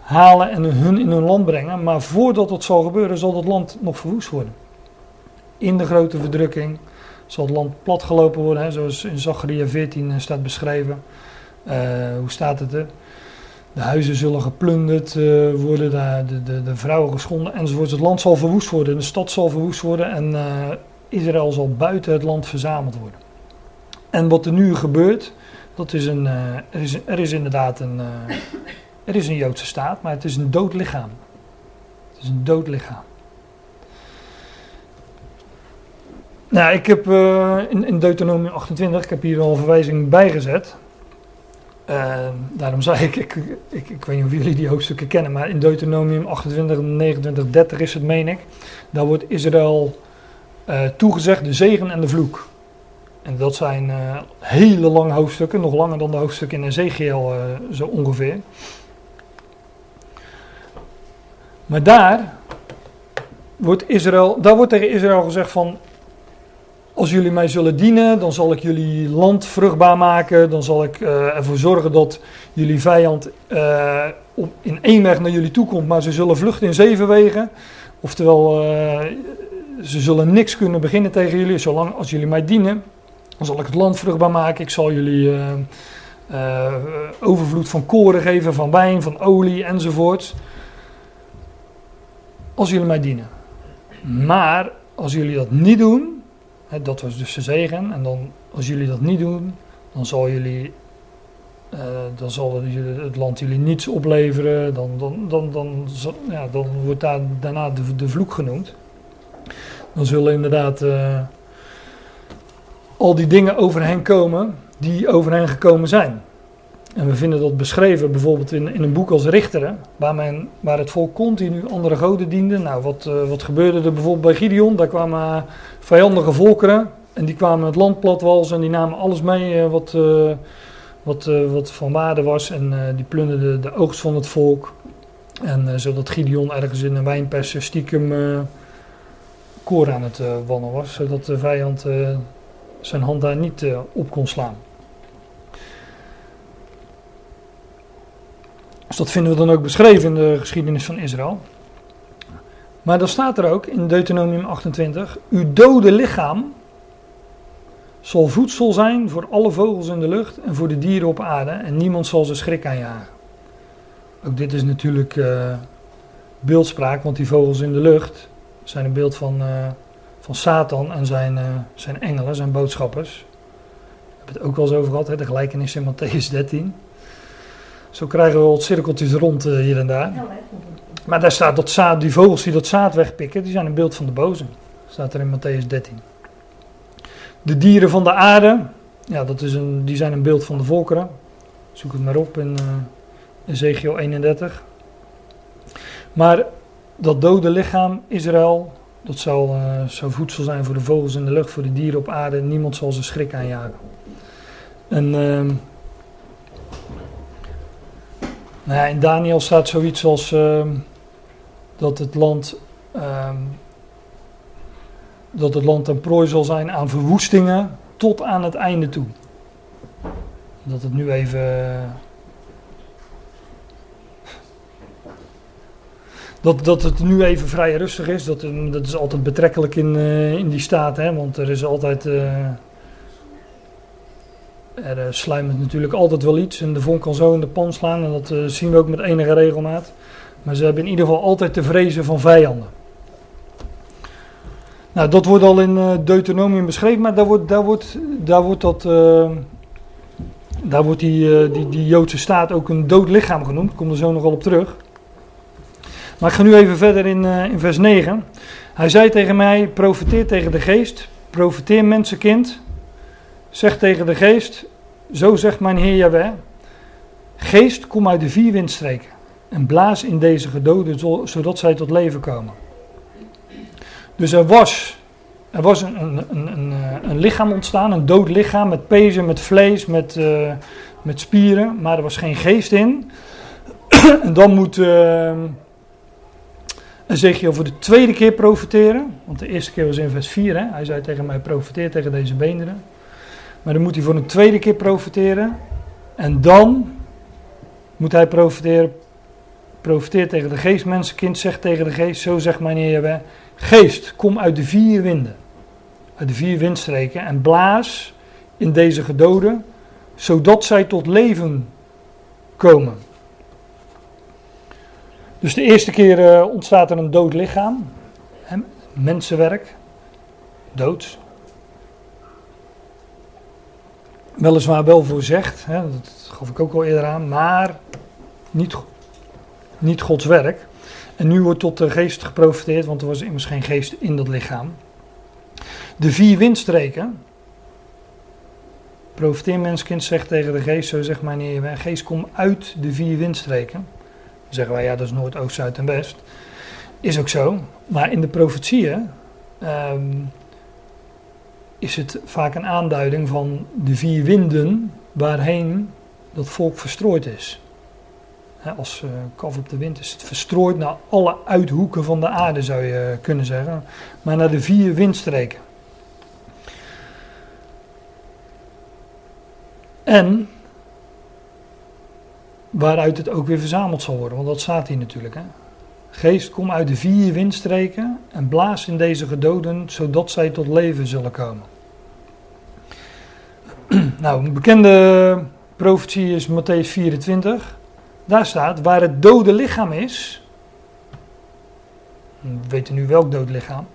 halen en hun in hun land brengen. Maar voordat dat zal gebeuren, zal dat land nog verwoest worden. In de grote verdrukking zal het land platgelopen worden, hè, zoals in Zacharia 14 eh, staat beschreven. Uh, hoe staat het er? De huizen zullen geplunderd uh, worden, de, de, de, vrouwen geschonden enzovoort. Het land zal verwoest worden, de stad zal verwoest worden en uh, Israël zal buiten het land verzameld worden. En wat er nu gebeurt, dat is een, er, is, er is inderdaad een, er is een Joodse staat, maar het is een dood lichaam. Het is een dood lichaam. Nou, ik heb in, in Deuteronomium 28, ik heb hier al een verwijzing bijgezet. Uh, daarom zei ik, ik, ik, weet niet of jullie die hoofdstukken kennen, maar in Deuteronomium 28, 29, 30 is het, meen ik. Daar wordt Israël uh, toegezegd de zegen en de vloek. En dat zijn hele lange hoofdstukken, nog langer dan de hoofdstukken in Ezekiel zo ongeveer. Maar daar wordt, Israël, daar wordt tegen Israël gezegd van, als jullie mij zullen dienen, dan zal ik jullie land vruchtbaar maken, dan zal ik uh, ervoor zorgen dat jullie vijand op, in één weg naar jullie toe komt, maar ze zullen vluchten in zeven wegen. Oftewel, uh, ze zullen niks kunnen beginnen tegen jullie, zolang als jullie mij dienen. Dan zal ik het land vruchtbaar maken, ik zal jullie overvloed van koren geven, van wijn, van olie enzovoort als jullie mij dienen. Maar als jullie dat niet doen, dat was dus de zegen, en dan als jullie dat niet doen, dan zal jullie, uh, dan zal het land jullie niets opleveren, dan, dan, dan, dan, ja, dan wordt daar daarna de, de vloek genoemd. Dan zullen inderdaad uh, al die dingen over hen komen die over hen gekomen zijn. En we vinden dat beschreven bijvoorbeeld in, in een boek als Richteren, waar, men, waar het volk continu andere goden diende. Nou, wat, uh, wat gebeurde er bijvoorbeeld bij Gideon? Daar kwamen vijandige volkeren en die kwamen het land platwals en die namen alles mee uh, wat, uh, wat, wat van waarde was. En die plunderden de oogst van het volk. En zodat Gideon ergens in een wijnpers stiekem koor aan het wannen was, zodat de vijand zijn hand daar niet op kon slaan. Dus dat vinden we dan ook beschreven in de geschiedenis van Israël. Maar dan staat er ook in Deuteronomium 28: Uw dode lichaam zal voedsel zijn voor alle vogels in de lucht en voor de dieren op aarde, en niemand zal ze schrik aanjagen. Ook dit is natuurlijk uh, beeldspraak, want die vogels in de lucht zijn een beeld van, uh, van Satan en zijn, uh, zijn engelen, zijn boodschappers. We hebben het ook wel eens over gehad, hè, de gelijkenis in Matthäus 13. Zo krijgen we wat cirkeltjes rond uh, hier en daar. Maar daar staat dat zaad, die vogels die dat zaad wegpikken, die zijn een beeld van de boze. Staat er in Matthäus 13. De dieren van de aarde, ja, dat is een, die zijn een beeld van de volkeren. Zoek het maar op in uh, Ezekiel 31. Maar dat dode lichaam, Israël, dat zal, uh, voedsel zijn voor de vogels in de lucht, voor de dieren op aarde. Niemand zal ze schrik aanjagen. En uh, nou in Daniel staat zoiets als uh, dat het land. Uh, dat het land een prooi zal zijn aan verwoestingen tot aan het einde toe. Dat het nu even. dat, dat het nu even vrij rustig is, dat, dat is altijd betrekkelijk in, uh, in die staat, hè, want er is altijd. Er sluimert natuurlijk altijd wel iets en de vonk kan zo in de pan slaan en dat zien we ook met enige regelmaat. Maar ze hebben in ieder geval altijd te vrezen van vijanden. Nou, dat wordt al in uh, Deuteronomium beschreven, maar daar wordt, daar wordt, daar wordt, dat, daar wordt die, die, die Joodse staat ook een dood lichaam genoemd. Ik kom er zo nog wel op terug. Maar ik ga nu even verder in, in vers 9. Hij zei tegen mij, profeteer tegen de geest, profeteer mensenkind. Zeg tegen de geest, zo zegt mijn Heer Jahweh. Geest, kom uit de vier windstreken en blaas in deze gedoden, zodat zij tot leven komen. Dus er was, er was een, een, een, een lichaam ontstaan, een dood lichaam met pezen, met vlees, met, uh, met spieren, maar er was geen geest in. en dan moet uh, Ezekiel voor de tweede keer profiteren, want de eerste keer was in vers 4, hè? hij zei tegen mij profiteer tegen deze beenderen. Maar dan moet hij voor een tweede keer profiteren. En dan moet hij profiteren profiteer tegen de geest, mensenkind, zegt tegen de geest, zo zegt mijn Heer geest, kom uit de vier winden, uit de vier windstreken en blaas in deze gedoden, zodat zij tot leven komen. Dus de eerste keer uh, ontstaat er een dood lichaam, mensenwerk, dood. Weliswaar wel voorzegd, hè, dat gaf ik ook al eerder aan, maar niet niet Gods werk. En nu wordt tot de geest geprofiteerd, want er was immers geen geest in dat lichaam. De vier windstreken. Profiteer menskind zegt tegen de geest, zo zegt mijn heer, geest kom uit de vier windstreken. Dan zeggen wij, ja dat is noord, oost, zuid en west. Is ook zo, maar in de profetieën um, is het vaak een aanduiding van de vier winden waarheen dat volk verstrooid is als uh, kaf op de wind is het verstrooid naar alle uithoeken van de aarde, zou je kunnen zeggen. Maar naar de vier windstreken. En waaruit het ook weer verzameld zal worden, want dat staat hier natuurlijk. Hè? Geest, kom uit de vier windstreken en blaas in deze gedoden, zodat zij tot leven zullen komen. nou, een bekende profetie is Matthäus 24. Daar staat, waar het dode lichaam is. We weten nu welk dood lichaam.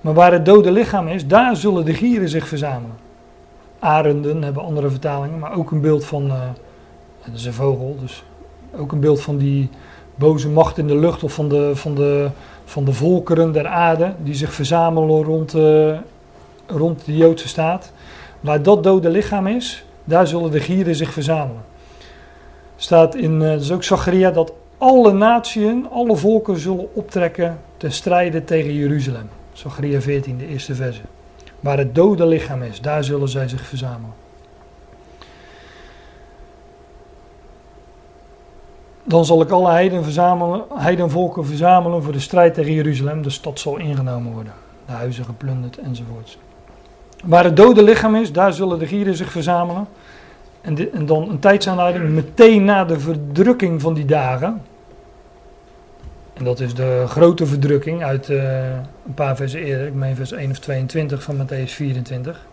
Maar waar het dode lichaam is, daar zullen de gieren zich verzamelen. Arenden hebben andere vertalingen, maar ook een beeld van. Uh, dat is een vogel, dus ook een beeld van die boze macht in de lucht of van de, van de, van de volkeren der aarde die zich verzamelen rond, uh, rond de Joodse staat. Waar dat dode lichaam is, daar zullen de gieren zich verzamelen staat in, uh, ook Zacharia, dat alle natieën, alle volken zullen optrekken ten strijde tegen Jeruzalem. Zacharia 14, de eerste verse. Waar het dode lichaam is, daar zullen zij zich verzamelen. Dan zal ik alle heiden verzamelen, heidenvolken verzamelen voor de strijd tegen Jeruzalem. De stad zal ingenomen worden. De huizen geplunderd enzovoorts. Waar het dode lichaam is, daar zullen de gieren zich verzamelen. En, en dan een tijdsaanleiding meteen na de verdrukking van die dagen. En dat is de grote verdrukking uit uh, een paar versen eerder, ik meen vers 1 of 22 van Matthäus 24.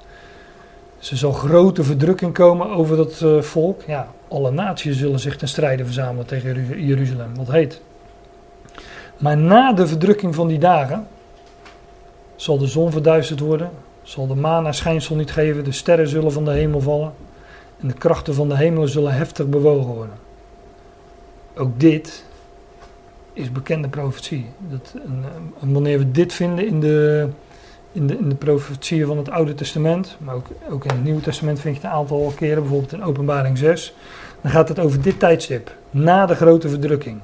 Er zal grote verdrukking komen over dat uh, volk. Ja, alle naties zullen zich ten strijde verzamelen tegen Jeruzalem, wat heet. Maar na de verdrukking van die dagen zal de zon verduisterd worden, zal de maan haar schijnsel niet geven, de sterren zullen van de hemel vallen en de krachten van de hemel zullen heftig bewogen worden. Ook dit is bekende profetie. Dat, en, wanneer we dit vinden in de, in, de, in de profetieën van het Oude Testament, maar ook, ook in het Nieuwe Testament vind je het een aantal keren, bijvoorbeeld in Openbaring 6, dan gaat het over dit tijdstip, na de grote verdrukking.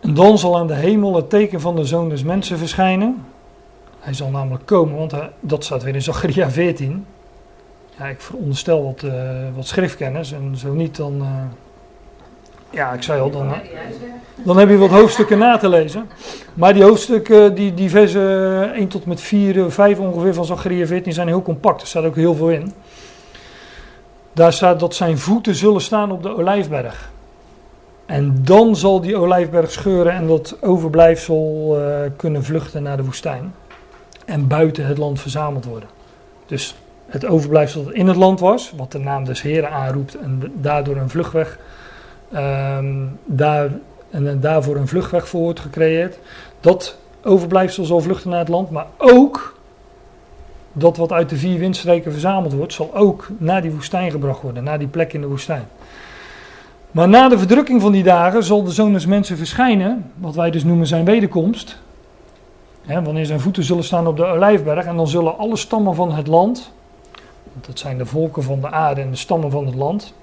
En dan zal aan de hemel het teken van de Zoon des Mensen verschijnen. Hij zal namelijk komen, want dat staat weer in Zacharia 14. Ja, ik veronderstel wat, uh, wat schriftkennis en zo niet dan... Uh, ja, ik zei al, dan, dan heb je wat hoofdstukken na te lezen. Maar die hoofdstukken, die, versen 1 tot met 4, 5 ongeveer van Zacharia 14 zijn heel compact. Er staat ook heel veel in. Daar staat dat zijn voeten zullen staan op de olijfberg. En dan zal die olijfberg scheuren en dat overblijfsel uh, kunnen vluchten naar de woestijn. En buiten het land verzameld worden. Dus het overblijfsel dat in het land was, wat de naam des Heren aanroept en daardoor een vluchtweg, um, daar, en daarvoor een vluchtweg voor wordt gecreëerd. Dat overblijfsel zal vluchten naar het land, maar ook dat wat uit de vier windstreken verzameld wordt, zal ook naar die woestijn gebracht worden, naar die plek in de woestijn. Maar na de verdrukking van die dagen zal de zoon mensen verschijnen, wat wij dus noemen zijn wederkomst. Wanneer zijn voeten zullen staan op de olijfberg en dan zullen alle stammen van het land, dat zijn de volken van de aarde en de stammen van het land,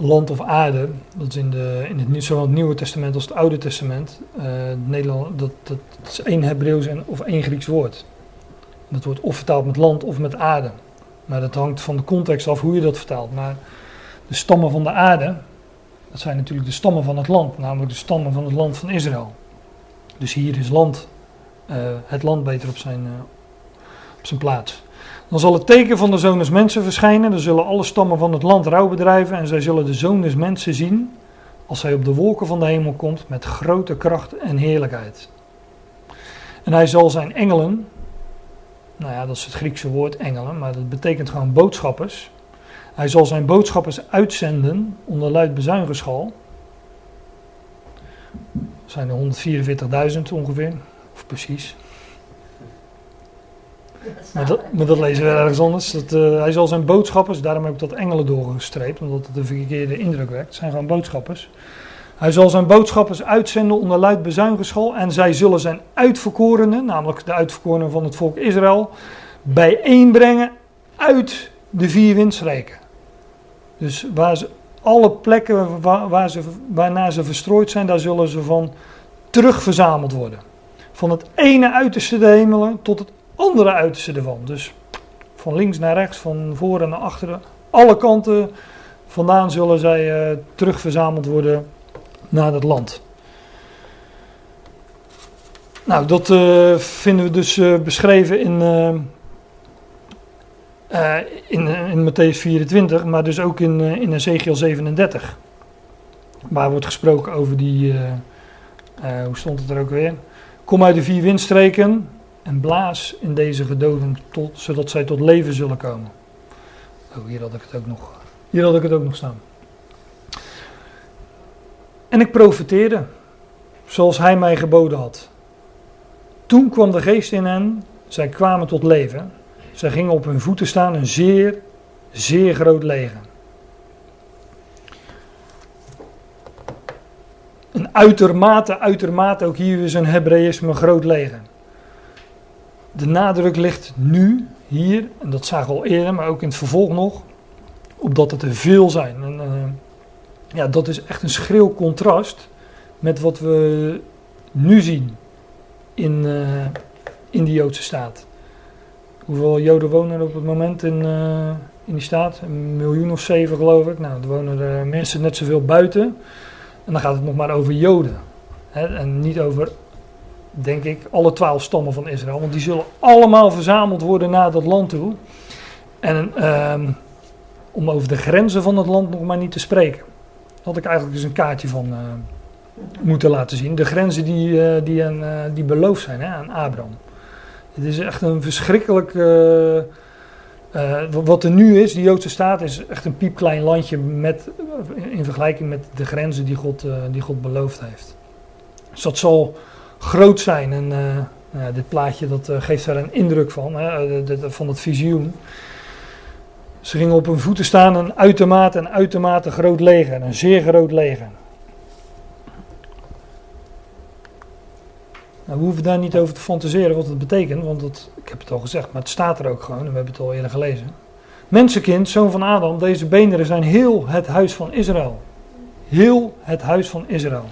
land of aarde, dat is in, de, in het, zowel het Nieuwe Testament als het Oude Testament, uh, Nederland, dat, dat, is één Hebreeuws of één Grieks woord. Dat wordt of vertaald met land of met aarde. Maar dat hangt van de context af hoe je dat vertaalt. Maar de stammen van de aarde, dat zijn natuurlijk de stammen van het land, namelijk de stammen van het land van Israël. Dus hier is land, uh, het land beter op zijn, uh, op zijn plaats. Dan zal het teken van de zoon des mensen verschijnen. Dan zullen alle stammen van het land rouw bedrijven. En zij zullen de zoon des mensen zien. Als hij op de wolken van de hemel komt. Met grote kracht en heerlijkheid. En hij zal zijn engelen. Nou ja, dat is het Griekse woord engelen. Maar dat betekent gewoon boodschappers. Hij zal zijn boodschappers uitzenden onder luid bezuingeschal. Dat zijn er 144.000 ongeveer. Of precies. Maar dat, lezen we ergens anders. Dat, uh, hij zal zijn boodschappers, daarom heb ik dat engelen doorgestreept, omdat het een verkeerde indruk wekt. Het zijn gewoon boodschappers. Hij zal zijn boodschappers uitzenden onder luid bezuingeschal en zij zullen zijn uitverkorenen, namelijk de uitverkorenen van het volk Israël, bijeenbrengen uit de vier windstreken. Dus waar ze, alle plekken waar, waar ze, waarna ze verstrooid zijn, daar zullen ze van terugverzameld worden. Van het ene uiterste de hemelen tot het andere uiterste ervan. Dus van links naar rechts, van voren naar achteren, alle kanten vandaan zullen zij uh, terugverzameld worden naar het land. Nou, dat uh, vinden we dus uh, beschreven in, in, in Matthäus 24, maar dus ook in, in Ezekiel 37. Waar wordt gesproken over die, hoe stond het er ook weer? Kom uit de vier windstreken, en blaas in deze gedoden, tot, zodat zij tot leven zullen komen. Oh, hier had ik het ook nog. Hier had ik het ook nog staan. En ik profeteerde, zoals hij mij geboden had. Toen kwam de geest in hen, zij kwamen tot leven. Zij gingen op hun voeten staan, een zeer, zeer groot leger. Een uitermate, uitermate, ook hier is een Hebreïsme groot leger de nadruk ligt nu, hier, en dat zagen we al eerder, maar ook in het vervolg nog, op dat het er veel zijn. En, uh, ja, dat is echt een schril contrast met wat we nu zien in, uh, in die Joodse staat. Hoeveel Joden wonen er op het moment in, uh, in die staat? Een miljoen of zeven geloof ik. Nou, er wonen er mensen net zoveel buiten. En dan gaat het nog maar over Joden. Hè, en niet over denk ik, alle twaalf stammen van Israël. Want die zullen allemaal verzameld worden naar dat land toe. En uh, om over de grenzen van het land nog maar niet te spreken. Had ik eigenlijk dus een kaartje van uh, moeten laten zien. De grenzen die, uh, die, uh, die beloofd zijn hè, aan Abraham. Het is echt een verschrikkelijk. wat er nu is, die Joodse staat, is echt een piepklein landje met, in vergelijking met de grenzen die God, die God beloofd heeft. Dus dat zal groot zijn. En uh, dit plaatje dat, uh, geeft daar een indruk van, hè, de, van het visioen. Ze gingen op hun voeten staan, een uitermate en uitermate groot leger, een zeer groot leger. Nou, we hoeven daar niet over te fantaseren wat het betekent, want dat, ik heb het al gezegd, maar het staat er ook gewoon, en we hebben het al eerder gelezen. Mensenkind, zoon van Adam, deze beenderen zijn heel het huis van Israël. Heel het huis van Israël.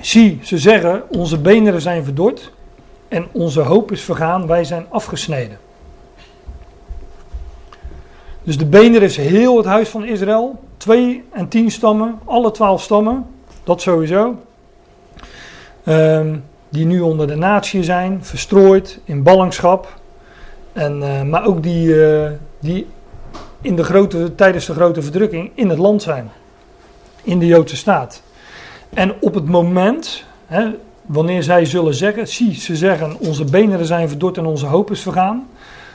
Zie, ze zeggen, onze benen zijn verdord en onze hoop is vergaan, wij zijn afgesneden. Dus de bener is heel het huis van Israël, twee en tien stammen, alle twaalf stammen, dat sowieso. Um, die nu onder de natie zijn, verstrooid in ballingschap. En, uh, maar ook die, uh, die in de grote, tijdens de grote verdrukking in het land zijn. In de Joodse staat. En op het moment, hè, wanneer zij zullen zeggen, zie, ze zeggen, onze benen zijn verdord en onze hoop is vergaan.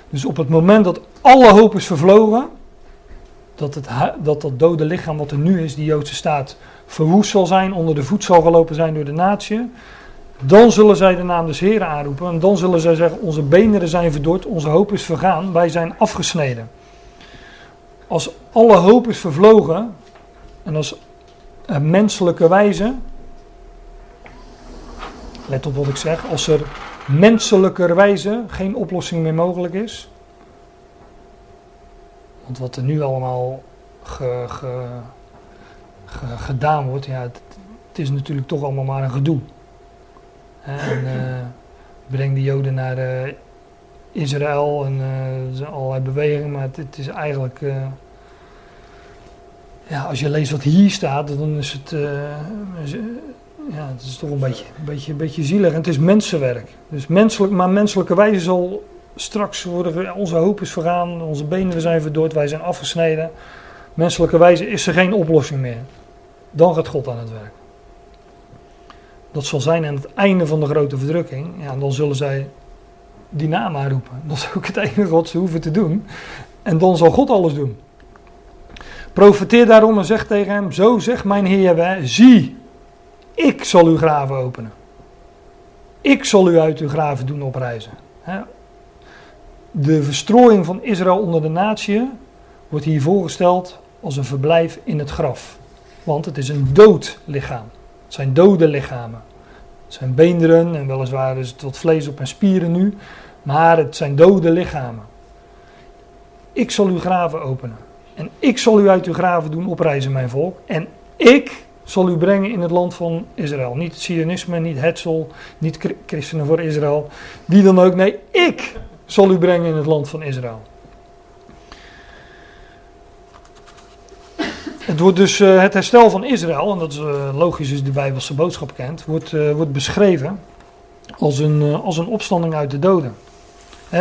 Dus op het moment dat alle hoop is vervlogen, dat, het, dat dat dode lichaam wat er nu is, die Joodse staat, verwoest zal zijn, onder de voet zal gelopen zijn door de natie. Dan zullen zij de naam des Heren aanroepen. En dan zullen zij zeggen: Onze beenderen zijn verdord, onze hoop is vergaan, wij zijn afgesneden. Als alle hoop is vervlogen, en als menselijke wijze, let op wat ik zeg, als er menselijkerwijze geen oplossing meer mogelijk is. Want wat er nu allemaal ge, ge, gedaan wordt, ja, het, is natuurlijk toch allemaal maar een gedoe. En uh, breng de Joden naar uh, Israël en uh, allerlei bewegingen, maar het, het is eigenlijk. Ja, als je leest wat hier staat, dan is het. ja, het is toch een beetje, een, beetje, een beetje zielig. En het is mensenwerk. Dus menselijk, maar menselijke wijze zal straks worden. Onze hoop is vergaan, onze benen zijn verdord, wij zijn afgesneden. Menselijke wijze is er geen oplossing meer. Dan gaat God aan het werk. Dat zal zijn aan het einde van de grote verdrukking. Ja, dan zullen zij die naam aanroepen. Dat is ook het enige wat ze hoeven te doen. En dan zal God alles doen. Profeteer daarom en zeg tegen hem: Zo zegt mijn Heer, zie, ik zal uw graven openen. Ik zal u uit uw graven doen oprijzen. De verstrooiing van Israël onder de natie wordt hier voorgesteld als een verblijf in het graf. Want het is een dood lichaam. Het zijn dode lichamen. Het zijn beenderen en weliswaar is het wat vlees op en spieren nu. Maar het zijn dode lichamen. Ik zal uw graven openen. En ik zal u uit uw graven doen oprijzen, mijn volk. En ik zal u brengen in het land van Israël. Niet het Sionisme, niet Hetzel, niet christenen voor Israël. Wie dan ook. Nee, ik zal u brengen in het land van Israël. Het wordt dus uh, het herstel van Israël, en dat is uh, logisch als de Bijbelse boodschap kent, wordt, uh, wordt beschreven als een, als een opstanding uit de doden.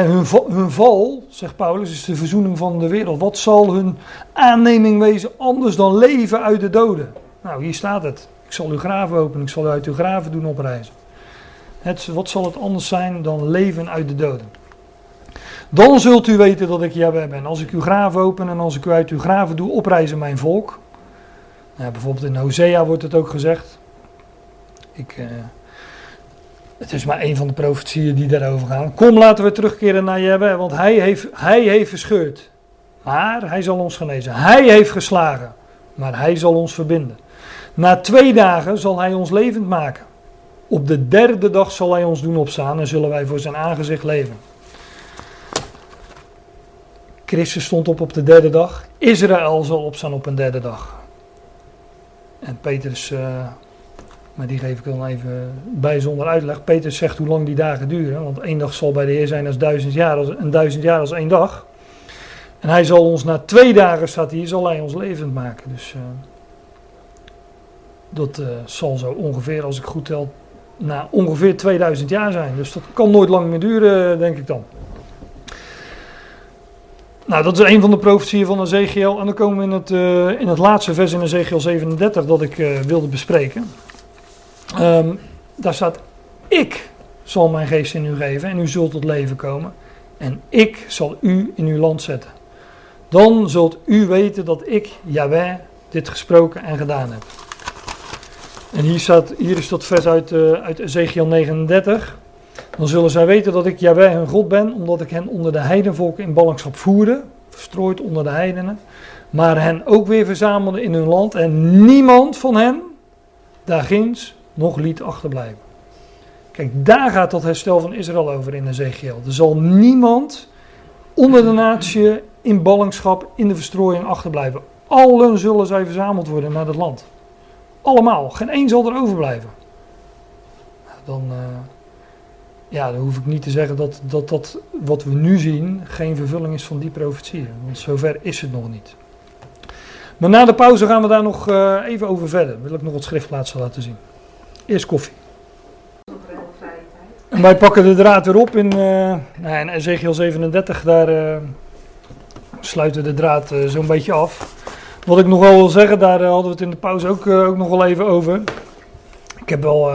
Hun, hun, val, zegt Paulus, is de verzoening van de wereld. Wat zal hun aanneming wezen anders dan leven uit de doden? Nou, hier staat het. Ik zal uw graven openen, ik zal u uit uw graven doen oprijzen. Het, wat zal het anders zijn dan leven uit de doden? Dan zult u weten dat ik Jahweh ben. Als ik uw graven open en als ik u uit uw graven doe oprijzen mijn volk. Nou, bijvoorbeeld in Hosea wordt het ook gezegd. Ik, uh, het is maar een van de profetieën die daarover gaan. Kom, laten we terugkeren naar Jahweh, want hij heeft, hij heeft verscheurd. Maar hij zal ons genezen. Hij heeft geslagen, maar hij zal ons verbinden. Na twee dagen zal hij ons levend maken. Op de derde dag zal hij ons doen opstaan en zullen wij voor zijn aangezicht leven. Christus stond op op de derde dag. Israël zal opstaan op een derde dag. En Petrus, uh, maar die geef ik dan even bij zonder uitleg. Petrus zegt hoe lang die dagen duren. Want één dag zal bij de Heer zijn als duizend jaar, als, een duizend jaar als één dag. En hij zal ons na twee dagen, staat hier, zal hij ons levend maken. Dus uh, dat uh, zal zo ongeveer, als ik goed tel, na ongeveer 2000 jaar zijn. Dus dat kan nooit lang meer duren, denk ik dan. Nou, dat is een van de profetieën van Ezekiel. En dan komen we in het, uh, in het laatste vers in Ezekiel 37 dat ik wilde bespreken. Um, daar staat: Ik zal mijn geest in u geven en u zult tot leven komen. En ik zal u in uw land zetten. Dan zult u weten dat ik, Yahweh, dit gesproken en gedaan heb. En hier, staat, hier is dat vers uit, uh, uit Ezekiel 39. Dan zullen zij weten dat ik Jaweh hun God ben, omdat ik hen onder de heidenvolken in ballingschap voerde, verstrooid onder de heidenen, maar hen ook weer verzamelde in hun land en niemand van hen daar ginds nog liet achterblijven. Kijk, daar gaat dat herstel van Israël over in Ezekiel. Er zal niemand onder de natie in ballingschap in de verstrooiing achterblijven. Allen zullen zij verzameld worden naar het land. Allemaal, geen één zal er overblijven. Dan, uh, ja, dan hoef ik niet te zeggen dat, dat dat wat we nu zien geen vervulling is van die profetieën. Want zover is het nog niet. Maar na de pauze gaan we daar nog uh, even over verder. Wil ik nog wat schriftplaatsen laten zien. Eerst koffie. En wij pakken de draad weer op in, uh, in Ezekiel 37. Daar uh, sluiten we de draad uh, zo'n beetje af. Wat ik nog wel wil zeggen, daar hadden we het in de pauze ook, ook nog wel even over. Ik heb wel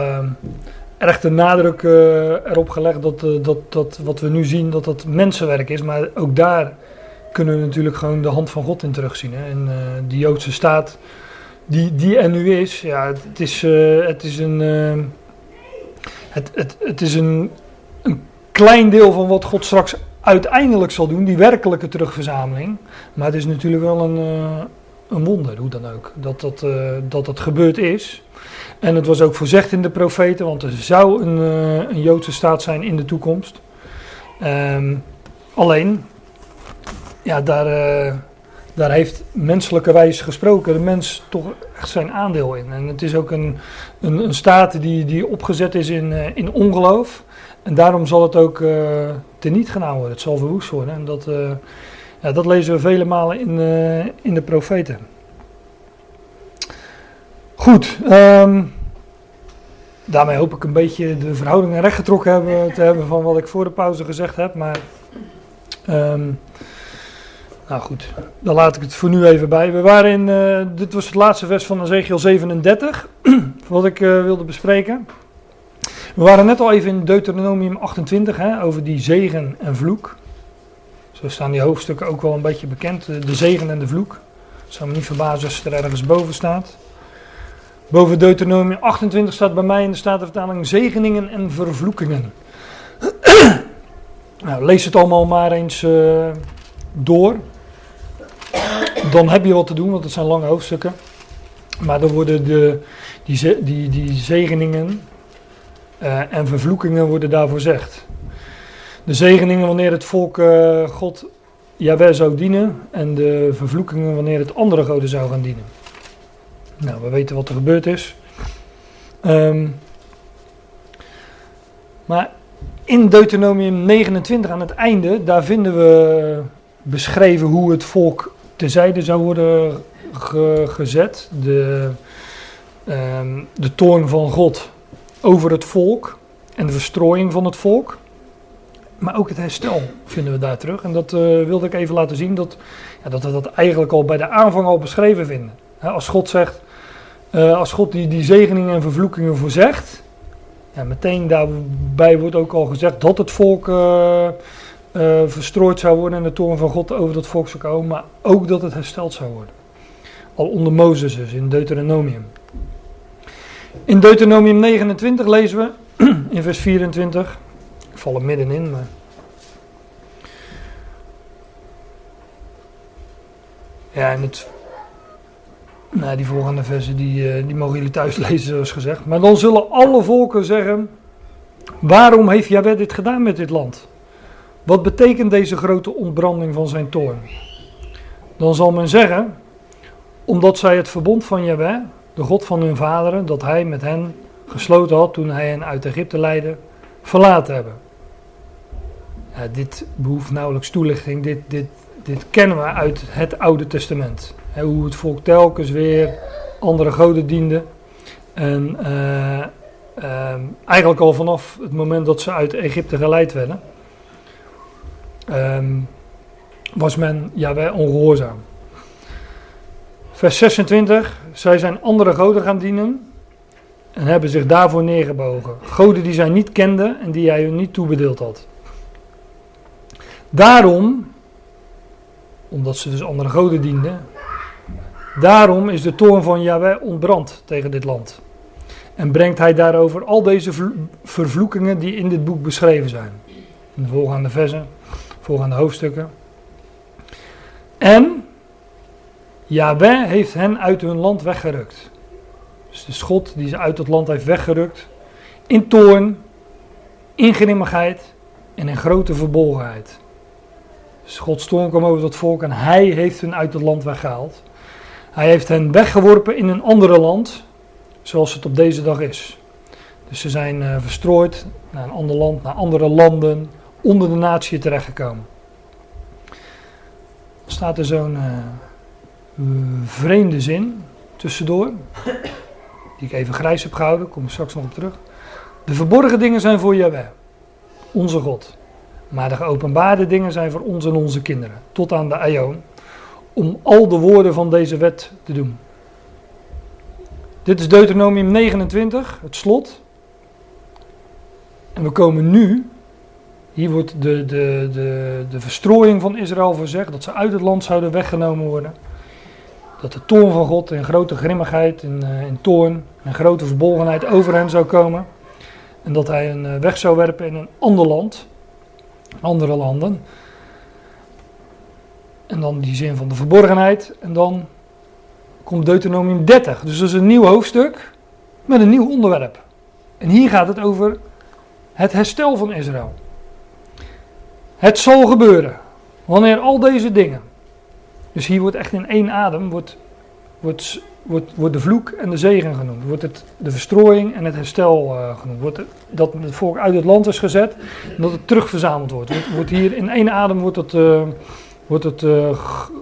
erg de nadruk erop gelegd dat, dat, dat wat we nu zien, dat dat mensenwerk is. Maar ook daar kunnen we natuurlijk gewoon de hand van God in terugzien. Hè? En die Joodse staat die, die er nu is, ja, het is, het is een het, het, het is een, een klein deel van wat God straks uiteindelijk zal doen, die werkelijke terugverzameling. Maar het is natuurlijk wel een, uh, een wonder, hoe dan ook, dat dat, uh, dat dat gebeurd is. En het was ook voorzegd in de profeten, want er zou een, een Joodse staat zijn in de toekomst. Um, alleen, ja, daar, daar heeft menselijke wijze gesproken de mens toch echt zijn aandeel in. En het is ook een, een, een staat die, die opgezet is in, uh, in ongeloof. En daarom zal het ook uh, teniet gedaan worden. Het zal verwoest worden. En dat, uh, ja, dat lezen we vele malen in, in de profeten. Goed. Um, daarmee hoop ik een beetje de verhoudingen rechtgetrokken hebben, te hebben van wat ik voor de pauze gezegd heb. Maar... Um, nou goed, dan laat ik het voor nu even bij. We waren in, uh, dit was het laatste vers van Ezekiel 37, wat ik uh, wilde bespreken. We waren net al even in Deuteronomium 28, hè, over die zegen en vloek. Zo staan die hoofdstukken ook wel een beetje bekend, de zegen en de vloek. zou me niet verbazen als het er ergens boven staat. Boven Deuteronomium 28 staat bij mij in de Statenvertaling zegeningen en vervloekingen. nou, lees het allemaal maar eens door dan heb je wat te doen, want het zijn lange hoofdstukken. Maar dan worden de, die, die, die zegeningen uh, en vervloekingen worden daarvoor gezegd. De zegeningen wanneer het volk uh, God Jawel zou dienen en de vervloekingen wanneer het andere goden zou gaan dienen. Nou, we weten wat er gebeurd is. Um, maar in Deuteronomium 29 aan het einde, daar vinden we beschreven hoe het volk terzijde zou worden gezet. De, um, de toorn van God over het volk en de verstrooiing van het volk. Maar ook het herstel vinden we daar terug. En dat uh, wilde ik even laten zien, dat, ja, dat we dat eigenlijk al bij de aanvang al beschreven vinden. als God zegt, uh, als God die, die zegeningen en vervloekingen voorzegt, ja, meteen daarbij wordt ook al gezegd dat het volk uh, uh, verstrooid zou worden en de toorn van God over dat volk zou komen, maar ook dat het hersteld zou worden. Al onder Mozes dus, in Deuteronomium. In Deuteronomium 29 lezen we, in vers 24, ik val er middenin, maar... Ja, en het... Nou, die volgende versen die, uh, die mogen jullie thuis lezen, zoals gezegd. Maar dan zullen alle volken zeggen, waarom heeft Jahweh dit gedaan met dit land? Wat betekent deze grote ontbranding van zijn toorn? Dan zal men zeggen, omdat zij het verbond van Jahweh, de God van hun vaderen, dat hij met hen gesloten had toen hij hen uit Egypte leidde, verlaten hebben. Ja, dit behoeft nauwelijks toelichting, dit, dit, dit kennen we uit het Oude Testament. hoe het volk telkens weer andere goden diende. En uh, uh, eigenlijk al vanaf het moment dat ze uit Egypte geleid werden um, was men Jawel ongehoorzaam. Vers 26, zij zijn andere goden gaan dienen en hebben zich daarvoor neergebogen. Goden die zij niet kenden en die hij hun niet toebedeeld had. Daarom, omdat ze dus andere goden dienden, daarom is de toorn van Yahweh ontbrand tegen dit land. En brengt hij daarover al deze vervloekingen die in dit boek beschreven zijn. In de volgende versen volgende hoofdstukken. En Yahweh heeft hen uit hun land weggerukt. Dus de schot die ze uit het land heeft weggerukt. In toorn, in grimmigheid en in grote verbolgenheid. Dus Gods toorn kwam over dat volk en hij heeft hen uit het land weggehaald. Hij heeft hen weggeworpen in een andere land, zoals het op deze dag is. Dus ze zijn uh, verstrooid naar een ander land, naar andere landen, onder de natie terechtgekomen. Er staat er zo'n uh, vreemde zin tussendoor, die ik even grijs heb gehouden, kom ik straks nog op terug. De verborgen dingen zijn voor Jahweh, onze God. Maar de geopenbaarde dingen zijn voor ons en onze kinderen, tot aan de aion, om al de woorden van deze wet te doen. Dit is Deuteronomium 29, het slot. En we komen nu, hier wordt de, de, de, de verstrooiing van Israël verzegd, dat ze uit het land zouden weggenomen worden. Dat de toorn van God in grote grimmigheid, in, uh, in toorn en grote verbolgenheid over hen zou komen. En dat hij een uh, weg zou werpen in een ander land, andere landen. En dan die zin van de verborgenheid. En dan komt Deuteronomium 30. Dus dat is een nieuw hoofdstuk met een nieuw onderwerp. En hier gaat het over het herstel van Israël. Het zal gebeuren wanneer al deze dingen. Dus hier wordt echt in één adem wordt, wordt, wordt, de vloek en de zegen genoemd. Wordt het de verstrooiing en het herstel uh, genoemd. Wordt het, dat het volk uit het land is gezet en dat het terugverzameld wordt. Wordt, wordt hier in één adem wordt het, uh, wordt het uh,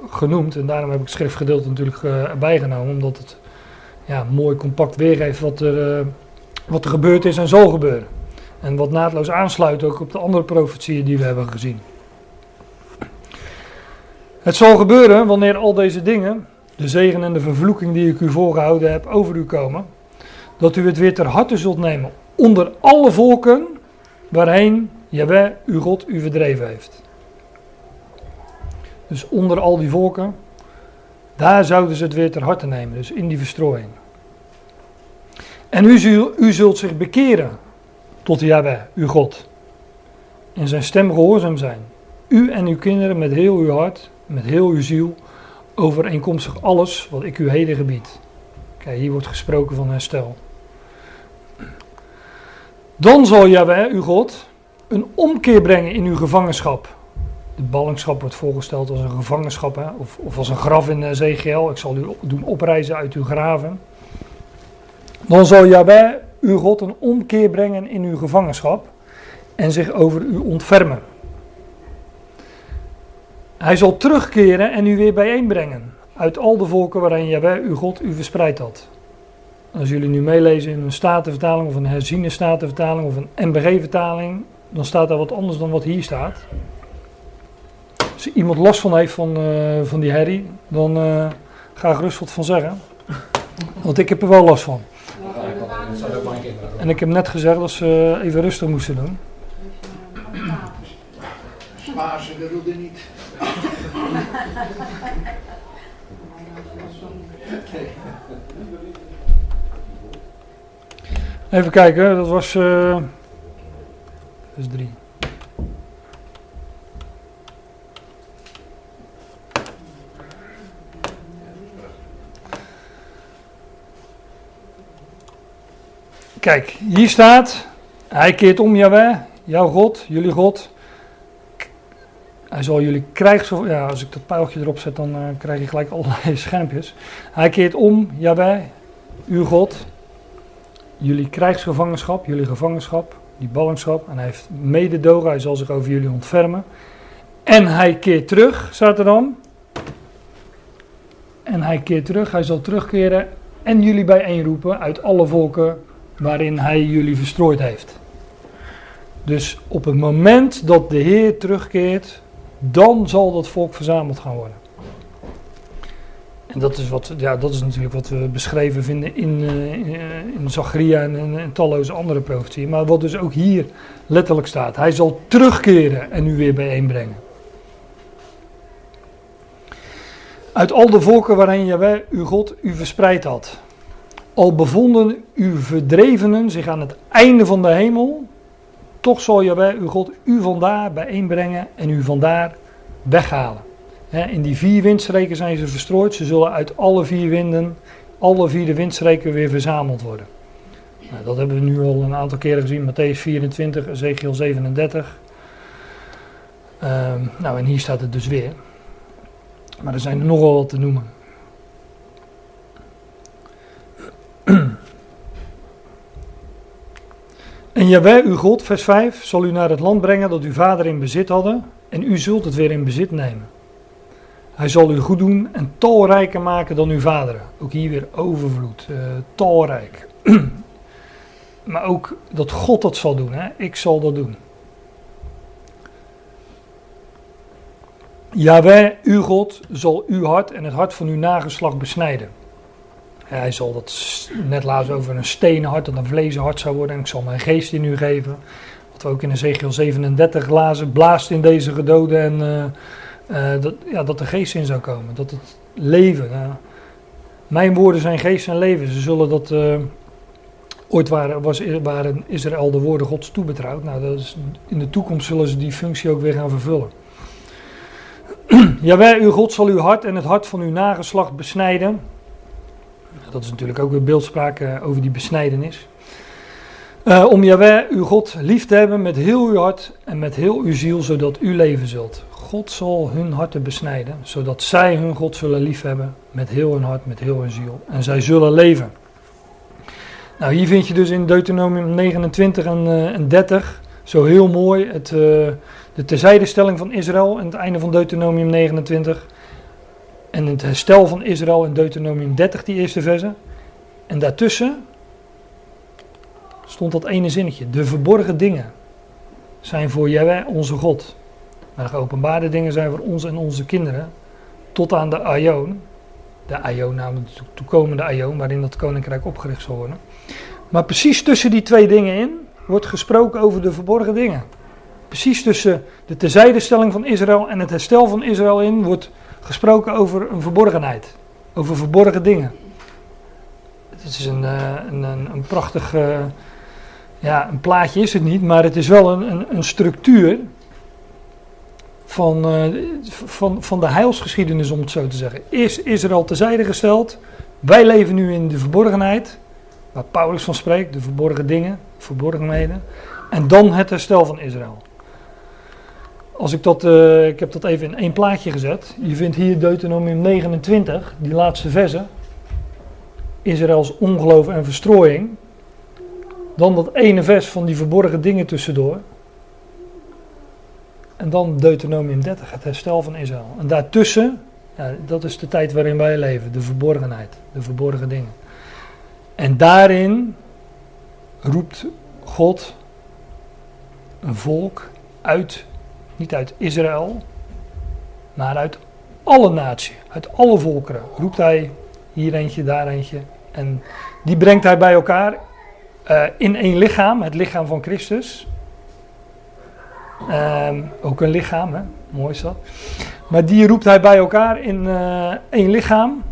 genoemd. En daarom heb ik het schriftgedeelte natuurlijk erbij genomen. Omdat het ja, mooi compact weergeeft wat er, wat er gebeurd is en zal gebeuren. En wat naadloos aansluit ook op de andere profetieën die we hebben gezien. Het zal gebeuren wanneer al deze dingen, de zegen en de vervloeking die ik u voorgehouden heb, over u komen, dat u het weer ter harte zult nemen onder alle volken waarheen Jaweh, uw God, u verdreven heeft. Dus onder al die volken, daar zouden ze het weer ter harte nemen, dus in die verstrooiing. En u, u zult zich bekeren tot Yahweh, uw God. En zijn stem gehoorzaam zijn. U en uw kinderen met heel uw hart, met heel uw ziel, overeenkomstig alles wat ik u heden gebied. Kijk, hier wordt gesproken van herstel. Dan zal Yahweh, uw God, een omkeer brengen in uw gevangenschap. De ballingschap wordt voorgesteld als een gevangenschap hè? Of, of als een graf in Ezekiel. Ik zal u doen opreizen uit uw graven. Dan zal Yahweh, uw God, een omkeer brengen in uw gevangenschap en zich over u ontfermen. Hij zal terugkeren en u weer bijeenbrengen uit al de volken waarin Jaweh, uw God, u verspreid had. Als jullie nu meelezen in een statenvertaling of een herziene statenvertaling of een MBG-vertaling, dan staat daar wat anders dan wat hier staat. Als iemand last van heeft van, uh, van die herrie, dan uh, ga ik gerust wat van zeggen. Want ik heb er wel last van. En ik heb net gezegd dat ze even rustig moesten doen. Maar ze wilden niet. Even kijken, dat was. Uh, dat is drie. Kijk, hier staat. Hij keert om, Jaweh, jouw God, jullie God. Hij zal jullie krijgen. Ja, als ik dat pijltje erop zet, dan uh, krijg je gelijk allerlei schermpjes. Hij keert om, Jaweh, uw God. Jullie krijgsgevangenschap, jullie gevangenschap, die ballingschap. En hij heeft mededogen, hij zal zich over jullie ontfermen. En hij keert terug, staat er dan. En hij keert terug, hij zal terugkeren en jullie bijeenroepen uit alle volken waarin hij jullie verstrooid heeft. Dus op het moment dat de Heer terugkeert, dan zal dat volk verzameld gaan worden. En dat is, wat, ja, dat is natuurlijk wat we beschreven vinden in, uh, in en, en, talloze andere profetieën. Maar wat dus ook hier letterlijk staat. Hij zal terugkeren en u weer bijeenbrengen. Uit al de volken waarin Jaweh, uw God, u verspreid had. Al bevonden uw verdrevenen zich aan het einde van de hemel, toch zal Jaweh, uw God, u vandaar bijeenbrengen en u vandaar weghalen. in die vier windstreken zijn ze verstrooid. Ze zullen uit alle vier winden, alle vier de windstreken weer verzameld worden. Nou, dat hebben we nu al een aantal keren gezien. Matthäus 24, Ezekiel 37. Um, nou, en hier staat het dus weer. Maar er zijn er nogal wat te noemen. En Jaweh, uw God, vers 5, zal u naar het land brengen dat uw vader in bezit hadden, en u zult het weer in bezit nemen. Hij zal u goed doen en talrijker maken dan uw vaderen. Ook hier weer overvloed, uh, talrijk. maar ook dat God dat zal doen, hè? ik zal dat doen. Jawel, uw God, zal uw hart en het hart van uw nageslacht besnijden. Hij zal dat net laten over een stenen hart dat een vlezen hart zou worden. En ik zal mijn geest in u geven. Wat we ook in Ezekiel 37 lazen. Blaast in deze gedoden en eh, eh, dat, ja, dat de geest in zou komen. Dat het leven. mijn woorden zijn geest en leven. Ze zullen dat. eh, ooit waren, was, waren Israël de woorden Gods toebetrouwd. Nou, dat is, in de toekomst zullen ze die functie ook weer gaan vervullen. Jawel, uw God zal uw hart en het hart van uw nageslacht besnijden. Dat is natuurlijk ook weer beeldspraak eh, over die besnijdenis. Eh, om Jawel, uw God, lief te hebben met heel uw hart en met heel uw ziel, zodat u leven zult. God zal hun harten besnijden, zodat zij hun God zullen liefhebben met heel hun hart, met heel hun ziel. En zij zullen leven. Nou, hier vind je dus in Deuteronomium 29 en, eh, en 30 zo heel mooi het, eh, de terzijdestelling van Israël aan het einde van Deuteronomium 29. En het herstel van Israël in Deuteronomium 30, die eerste verse. En daartussen stond dat ene zinnetje. De verborgen dingen zijn voor Jahweh onze God. Maar de geopenbaarde dingen zijn voor ons en onze kinderen. Tot aan de Aion. De Aion, namelijk de toekomende Aion, waarin dat koninkrijk opgericht zal worden. Maar precies tussen die twee dingen in wordt gesproken over de verborgen dingen. Precies tussen de terzijdestelling van Israël en het herstel van Israël in wordt gesproken over een verborgenheid. Over verborgen dingen. Het is een, eh, een, een, een prachtig, eh, ja, een plaatje is het niet, maar het is wel een, een, een structuur van, eh, van, van de heilsgeschiedenis, om het zo te zeggen. Eerst Israël terzijde gesteld. Wij leven nu in de verborgenheid, waar Paulus van spreekt, de verborgen dingen, verborgenheden. En dan het herstel van Israël. Als ik dat, eh, ik heb dat even in één plaatje gezet. Je vindt hier Deuteronomium 29, die laatste verse. Israëls ongeloof en verstrooiing. Dan dat ene vers van die verborgen dingen tussendoor. En dan Deuteronomium 30, het herstel van Israël. En daartussen, ja, dat is de tijd waarin wij leven, de verborgenheid, de verborgen dingen. En daarin roept God een volk uit, niet uit Israël, maar uit alle naties, uit alle volkeren. Roept hij hier eentje, daar eentje. En die brengt hij bij elkaar eh, in één lichaam, het lichaam van Christus. Ehm, ook een lichaam, hè? mooi is dat. Maar die roept hij bij elkaar in eh, één lichaam.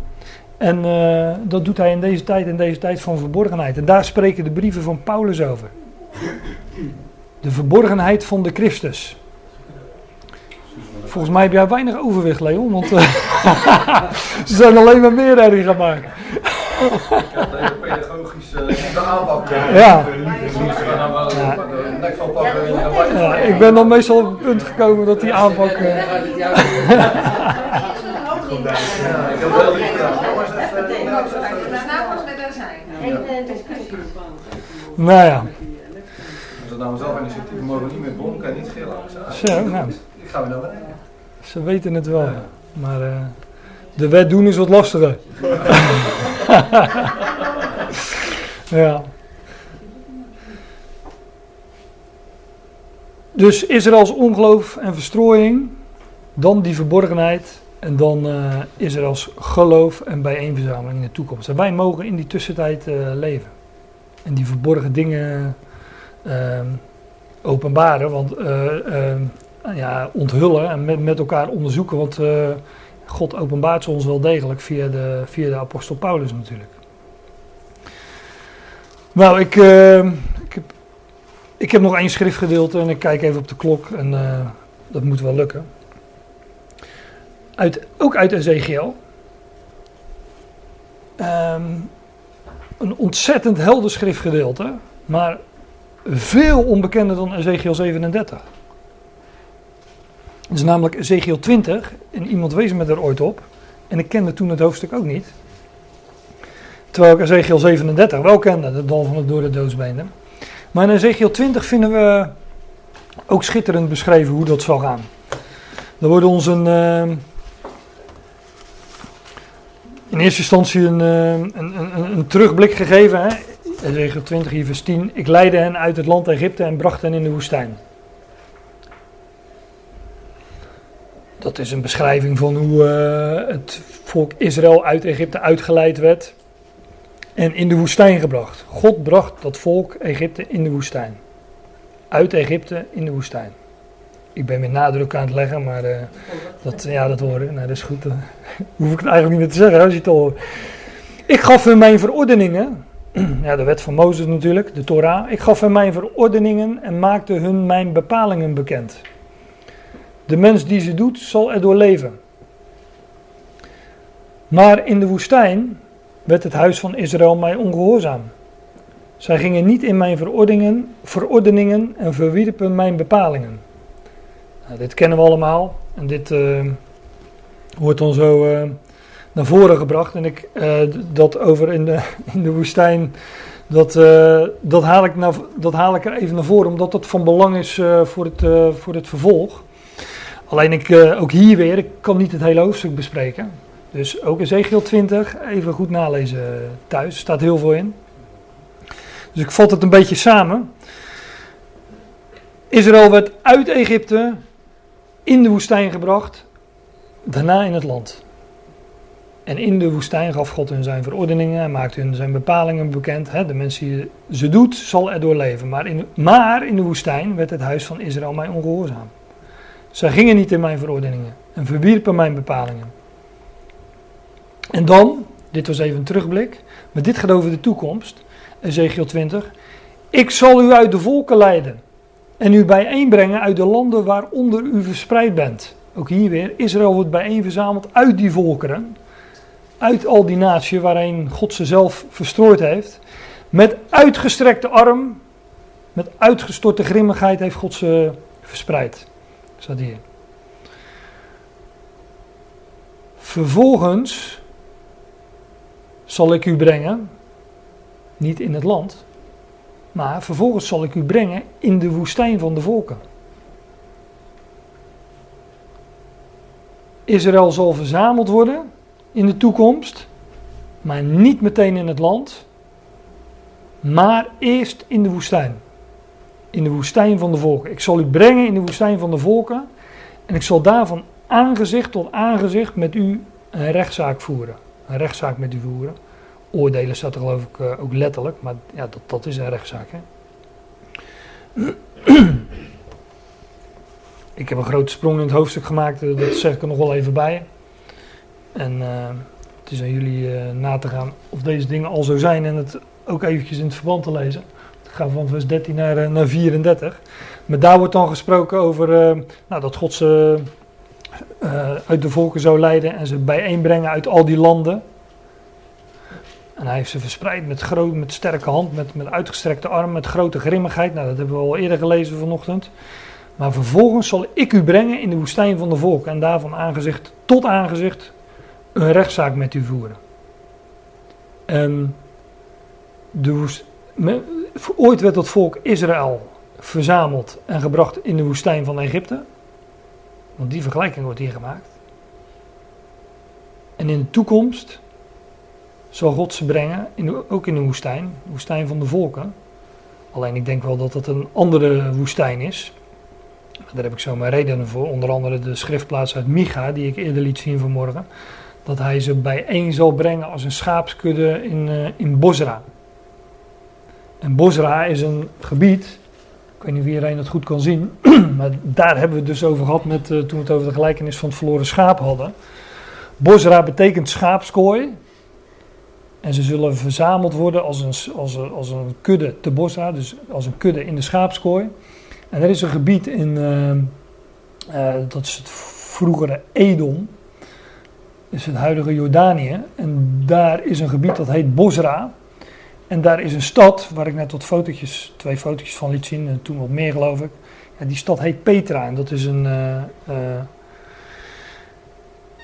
En eh, dat doet hij in deze tijd, in deze tijd van verborgenheid. En daar spreken de brieven van Paulus over. De verborgenheid van de Christus. Volgens mij heb jij weinig overwicht, Leon, want eh, ze zijn alleen maar meer herrie gaan maken. Eh, de aanpak. Ja. De en dan Ja, ik ben dan meestal op het punt gekomen dat die aanpak. eh, Ja, ik heb wel zijn. Geen discussie. nou ja, Als het nou zelf initiatief mogen niet meer bonken en niet gillen. Zo, nou. Ik ga weer naar beneden. Ze weten het wel. Maar eh, de wet doen is wat lastiger. ja. Dus Israëls ongeloof en verstrooiing, dan die verborgenheid en dan eh, Israëls geloof en bijeenverzameling in de toekomst. En wij mogen in die tussentijd eh, leven. En die verborgen dingen ehm, openbaren, want eh, ehm, ja, onthullen en met, met elkaar onderzoeken. Want eh, God openbaart ze ons wel degelijk via de, via de apostel Paulus natuurlijk. Nou, ik, eh, ik, heb, ik heb nog één schriftgedeelte en ik kijk even op de klok en eh, dat moet wel lukken. Uit, ook uit Ezekiel. Ehm, een ontzettend helder schriftgedeelte, maar veel onbekender dan Ezekiel 37. Het is namelijk Ezekiel 20 en iemand wees me er ooit op. En ik kende toen het hoofdstuk ook niet. Terwijl ik Ezekiel 37 wel kende, de dal van het door de doodsbeenen. Maar in Ezekiel 20 vinden we ook schitterend beschreven hoe dat zal gaan. Er wordt ons een, eh, in eerste instantie een, eh, een, een, een terugblik gegeven. Hè? Ezekiel 20 hier vers 10. Ik leidde hen uit het land Egypte en bracht hen in de woestijn. Dat is een beschrijving van hoe eh, het volk Israël uit Egypte uitgeleid werd en in de woestijn gebracht. God bracht dat volk Egypte in de woestijn. Uit Egypte in de woestijn. Ik ben met nadruk aan het leggen, maar eh, dat, ja, dat hoor ik. Nou, dat is goed. Hoef ik het eigenlijk niet meer te zeggen als je het hoort. Ik gaf hun mijn verordeningen. Ja, de wet van Mozes natuurlijk, de Torah. Ik gaf hun mijn verordeningen en maakte hun mijn bepalingen bekend. De mens die ze doet, zal erdoor leven. Maar in de woestijn werd het huis van Israël mij ongehoorzaam. Zij gingen niet in mijn verordeningen, verordeningen en verwierpen mijn bepalingen. Nou, dit kennen we allemaal en dit uh, wordt dan zo uh, naar voren gebracht. En ik, uh, dat over in de, in de woestijn, dat, dat, haal ik naar, dat haal ik er even naar voren, omdat dat van belang is voor, het, voor het vervolg. Alleen ik, ook hier weer, ik kan niet het hele hoofdstuk bespreken. Dus ook Ezekiel 20, even goed nalezen thuis, staat heel veel in. Dus ik vat het een beetje samen. Israël werd uit Egypte in de woestijn gebracht, daarna in het land. En in de woestijn gaf God hun zijn verordeningen en maakte hun zijn bepalingen bekend. de mensen die ze doet, zal erdoor leven. Maar in, maar in de woestijn werd het huis van Israël mij ongehoorzaam. Zij gingen niet in mijn verordeningen en verwierpen mijn bepalingen. En dan, dit was even een terugblik, maar dit gaat over de toekomst. Ezekiel 20. Ik zal u uit de volken leiden en u bijeenbrengen uit de landen waaronder u verspreid bent. Ook hier weer, Israël wordt bijeenverzameld uit die volkeren. Uit al die naties waarin God ze zelf verstrooid heeft. Met uitgestrekte arm, met uitgestorte grimmigheid heeft God ze verspreid. Staat hier. Vervolgens zal ik u brengen, niet in het land, maar vervolgens zal ik u brengen in de woestijn van de volken. Israël zal verzameld worden in de toekomst, maar niet meteen in het land, maar eerst in de woestijn. In de woestijn van de volken. Ik zal u brengen in de woestijn van de volken en ik zal daar van aangezicht tot aangezicht met u een rechtszaak voeren. Een rechtszaak met u voeren oordelen staat er geloof ik uh, ook letterlijk, maar ja, dat, dat is een rechtszaak. Hè? ik heb een grote sprong in het hoofdstuk gemaakt, eh, dat zeg ik er nog wel even bij. En uh, het is aan jullie na te gaan of deze dingen al zo zijn en het ook eventjes in het verband te lezen. Ik ga van vers 13 naar, naar 34. Maar daar wordt dan gesproken over nou, dat God ze uit de volken zou leiden en ze bijeenbrengen uit al die landen. En hij heeft ze verspreid met, groot, met sterke hand, met, met uitgestrekte arm, met grote grimmigheid. Nou, dat hebben we al eerder gelezen vanochtend. Maar vervolgens zal ik u brengen in de woestijn van de volk en daarvan aangezicht tot aangezicht een rechtszaak met u voeren. En de woest, ooit werd het volk Israël verzameld en gebracht in de woestijn van Egypte. Want die vergelijking wordt hier gemaakt. En in de toekomst zal God ze brengen, in ook in de woestijn, de woestijn van de volken. Alleen ik denk wel dat het een andere woestijn is. Daar heb ik zo mijn redenen voor. Onder andere de schriftplaats uit Micha, die ik eerder liet zien vanmorgen. Dat hij ze bijeen zal brengen als een schaapskudde in, uh, in Bosra. En Bosra is een gebied, ik weet niet of iedereen dat goed kan zien, maar daar hebben we het dus over gehad met, uh, toen we het over de gelijkenis van het verloren schaap hadden. Bosra betekent schaapskooi, en ze zullen verzameld worden als een, als als een kudde te Bosra, dus als een kudde in de schaapskooi. En er is een gebied in, uh, uh, dat is het vroegere Edom, is het huidige Jordanië. En daar is een gebied dat heet Bosra. En daar is een stad, waar ik net wat fotootjes, twee fotootjes van liet zien, en toen wat meer geloof ik. Ja, die stad heet Petra en dat is een... Uh,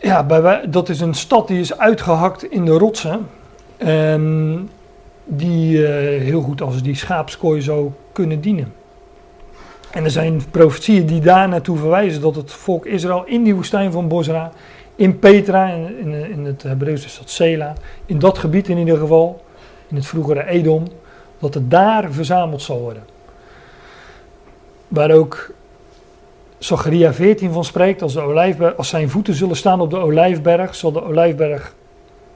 ja, bij, dat is een stad die is uitgehakt in de rotsen. Um, die heel goed als die schaapskooi zou kunnen dienen. En er zijn profetieën die daar naartoe verwijzen dat het volk Israël in die woestijn van Bosra, in Petra, in, in, in het Hebreeuws is dat Sela, in dat gebied in ieder geval, in het vroegere Edom, dat het daar verzameld zal worden. Waar ook Zacharia 14 van spreekt, als, de olijfberg, als zijn voeten zullen staan op de olijfberg, zal de olijfberg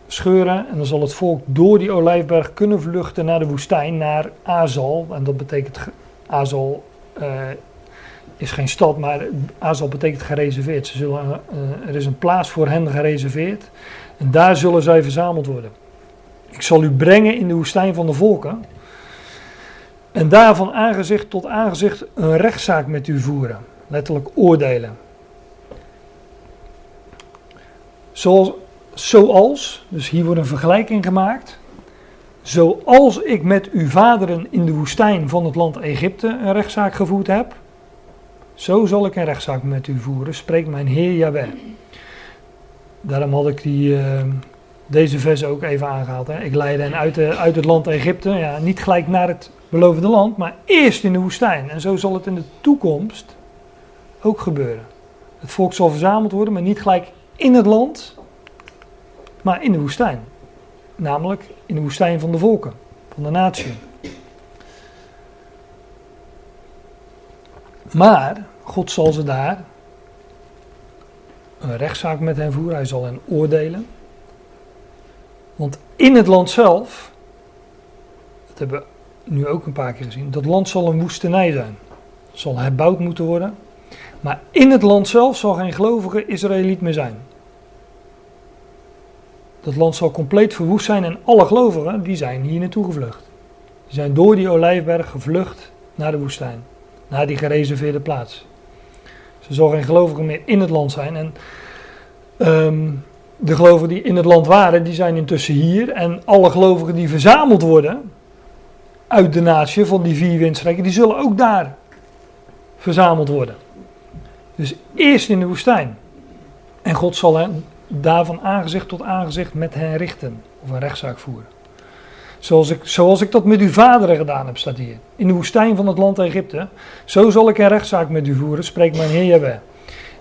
scheuren en dan zal het volk door die olijfberg kunnen vluchten naar de woestijn, naar Azal. En dat betekent, Azal eh, is geen stad, maar Azal betekent gereserveerd. Ze zullen, eh, er is een plaats voor hen gereserveerd en daar zullen zij verzameld worden. Ik zal u brengen in de woestijn van de volken en daar van aangezicht tot aangezicht een rechtszaak met u voeren. Letterlijk oordelen. Zoals, zoals, dus hier wordt een vergelijking gemaakt. Zoals ik met uw vaderen in de woestijn van het land Egypte een rechtszaak gevoerd heb, zo zal ik een rechtszaak met u voeren, spreekt mijn Heer Jahweh. Daarom had ik die, eh, deze vers ook even aangehaald. Hè. Ik leidde hen uit, uit het land Egypte, ja, niet gelijk naar het beloofde land, maar eerst in de woestijn. En zo zal het in de toekomst ook gebeuren. Het volk zal verzameld worden, maar niet gelijk in het land, maar in de woestijn. Namelijk in de woestijn van de volken, van de natie. Maar God zal ze daar een rechtszaak met hen voeren, hij zal hen oordelen. Want in het land zelf, dat hebben we nu ook een paar keer gezien, dat land zal een woestenij zijn. Zal herbouwd moeten worden. Maar in het land zelf zal geen gelovige Israëliet meer zijn. Dat land zal compleet verwoest zijn en alle gelovigen die zijn hier naartoe gevlucht. Die zijn door die olijfberg gevlucht naar de woestijn. Naar die gereserveerde plaats. Er zal geen gelovige meer in het land zijn. En ehm, de gelovigen die in het land waren, die zijn intussen hier. En alle gelovigen die verzameld worden uit de natie van die vier windstreken, die zullen ook daar verzameld worden. Dus eerst in de woestijn. En God zal hen daarvan aangezicht tot aangezicht met hen richten. Of een rechtszaak voeren. Zoals ik, zoals ik dat met uw vaderen gedaan heb, staat hier. In de woestijn van het land Egypte. Zo zal ik een rechtszaak met u voeren, spreekt mijn Heer Jahweh.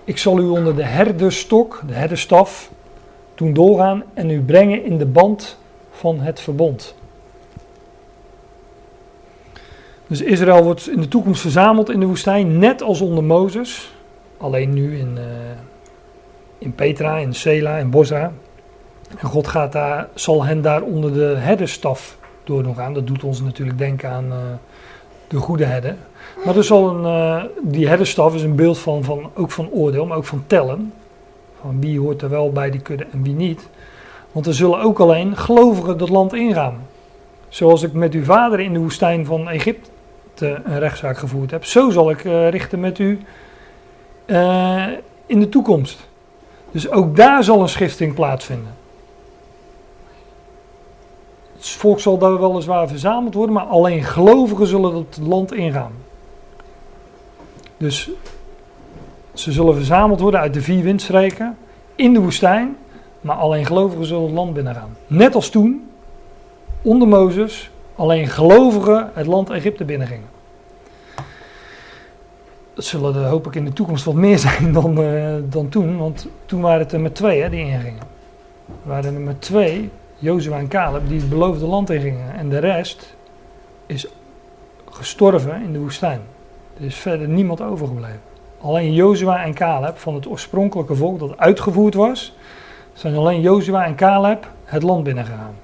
Ik zal u onder de herderstok, de herderstaf, doen doorgaan en u brengen in de band van het verbond. Dus Israël wordt in de toekomst verzameld in de woestijn, net als onder Mozes. Alleen nu in, uh, in Petra, in Sela, in Bosra. En God gaat daar, zal hen daar onder de herderstaf door doen gaan. Dat doet ons natuurlijk denken aan uh, de goede herder. Maar er zal een, uh, die herderstaf is een beeld van, van, ook van oordeel, maar ook van tellen. Van wie hoort er wel bij die kudde en wie niet. Want er zullen ook alleen gelovigen dat land ingaan. Zoals ik met uw vader in de woestijn van Egypte een rechtszaak gevoerd heb. Zo zal ik uh, richten met u uh, in de toekomst. Dus ook daar zal een schifting plaatsvinden. Het volk zal daar weliswaar verzameld worden, maar alleen gelovigen zullen het land ingaan. Dus ze zullen verzameld worden uit de vier windstreken in de woestijn, maar alleen gelovigen zullen het land binnengaan. Net als toen, onder Mozes, alleen gelovigen het land Egypte binnengingen. Dat zullen er hoop ik in de toekomst wat meer zijn dan, uh, dan toen, want toen waren het er met twee hè, die ingingen. Er waren er met twee, Jozua en Caleb, die het beloofde land ingingen. En de rest is gestorven in de woestijn. Er is verder niemand overgebleven. Alleen Jozua en Caleb van het oorspronkelijke volk dat uitgevoerd was, zijn alleen Jozua en Caleb het land binnengegaan.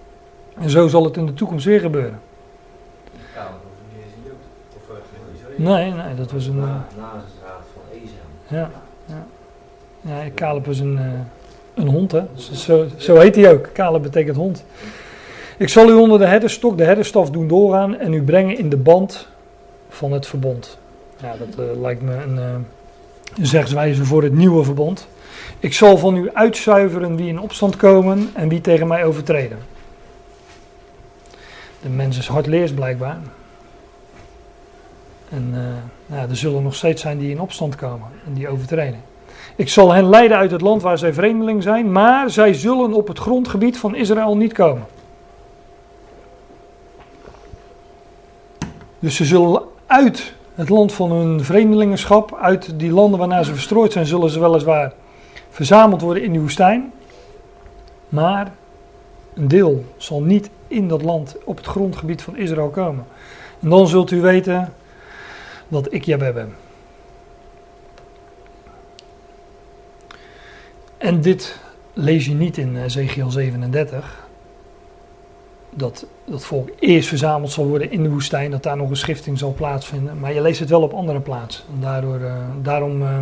En zo zal het in de toekomst weer gebeuren. Caleb was niet eens een Jood. Of geen Israël. Nee, nee, dat was een. Uh, van Ezem. ja, ja. ja, Caleb was een, uh, een hond, hè? Zo, zo, zo heet hij ook. Caleb betekent hond. Ik zal u onder de herderstok, de herderstaf doen doorgaan en u brengen in de band van het verbond. Ja, dat uh, lijkt me een, uh, een zegswijze voor het nieuwe verbond. Ik zal van u uitzuiveren wie in opstand komen en wie tegen mij overtreden. De mens is hardleers blijkbaar. En uh, nou, er zullen nog steeds zijn die in opstand komen en die overtreden. Ik zal hen leiden uit het land waar zij vreemdeling zijn, maar zij zullen op het grondgebied van Israël niet komen. Dus ze zullen uit het land van hun vreemdelingenschap. Uit die landen waarna ze verstrooid zijn, zullen ze weliswaar verzameld worden in de woestijn. Maar een deel zal niet in dat land op het grondgebied van Israël komen. En dan zult u weten dat ik Jabeb ben. En dit lees je niet in eh, Ezekiel 37. Dat dat volk eerst verzameld zal worden in de woestijn, dat daar nog een schifting zal plaatsvinden. Maar je leest het wel op andere plaatsen. En daardoor, eh, daarom eh,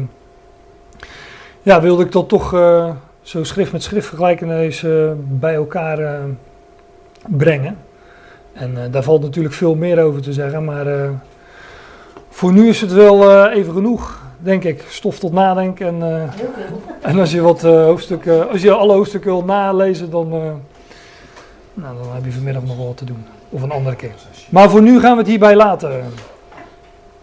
ja, wilde ik dat toch eh, zo schrift met schrift vergelijkenis bij elkaar brengen. En daar valt natuurlijk veel meer over te zeggen, maar voor nu is het wel even genoeg denk ik, stof tot nadenken. En, uh, en als je wat uh, hoofdstukken, als je alle hoofdstukken wil nalezen, dan, uh, nou, dan heb je vanmiddag nog wel wat te doen. Of een andere keer. Maar voor nu gaan we het hierbij laten.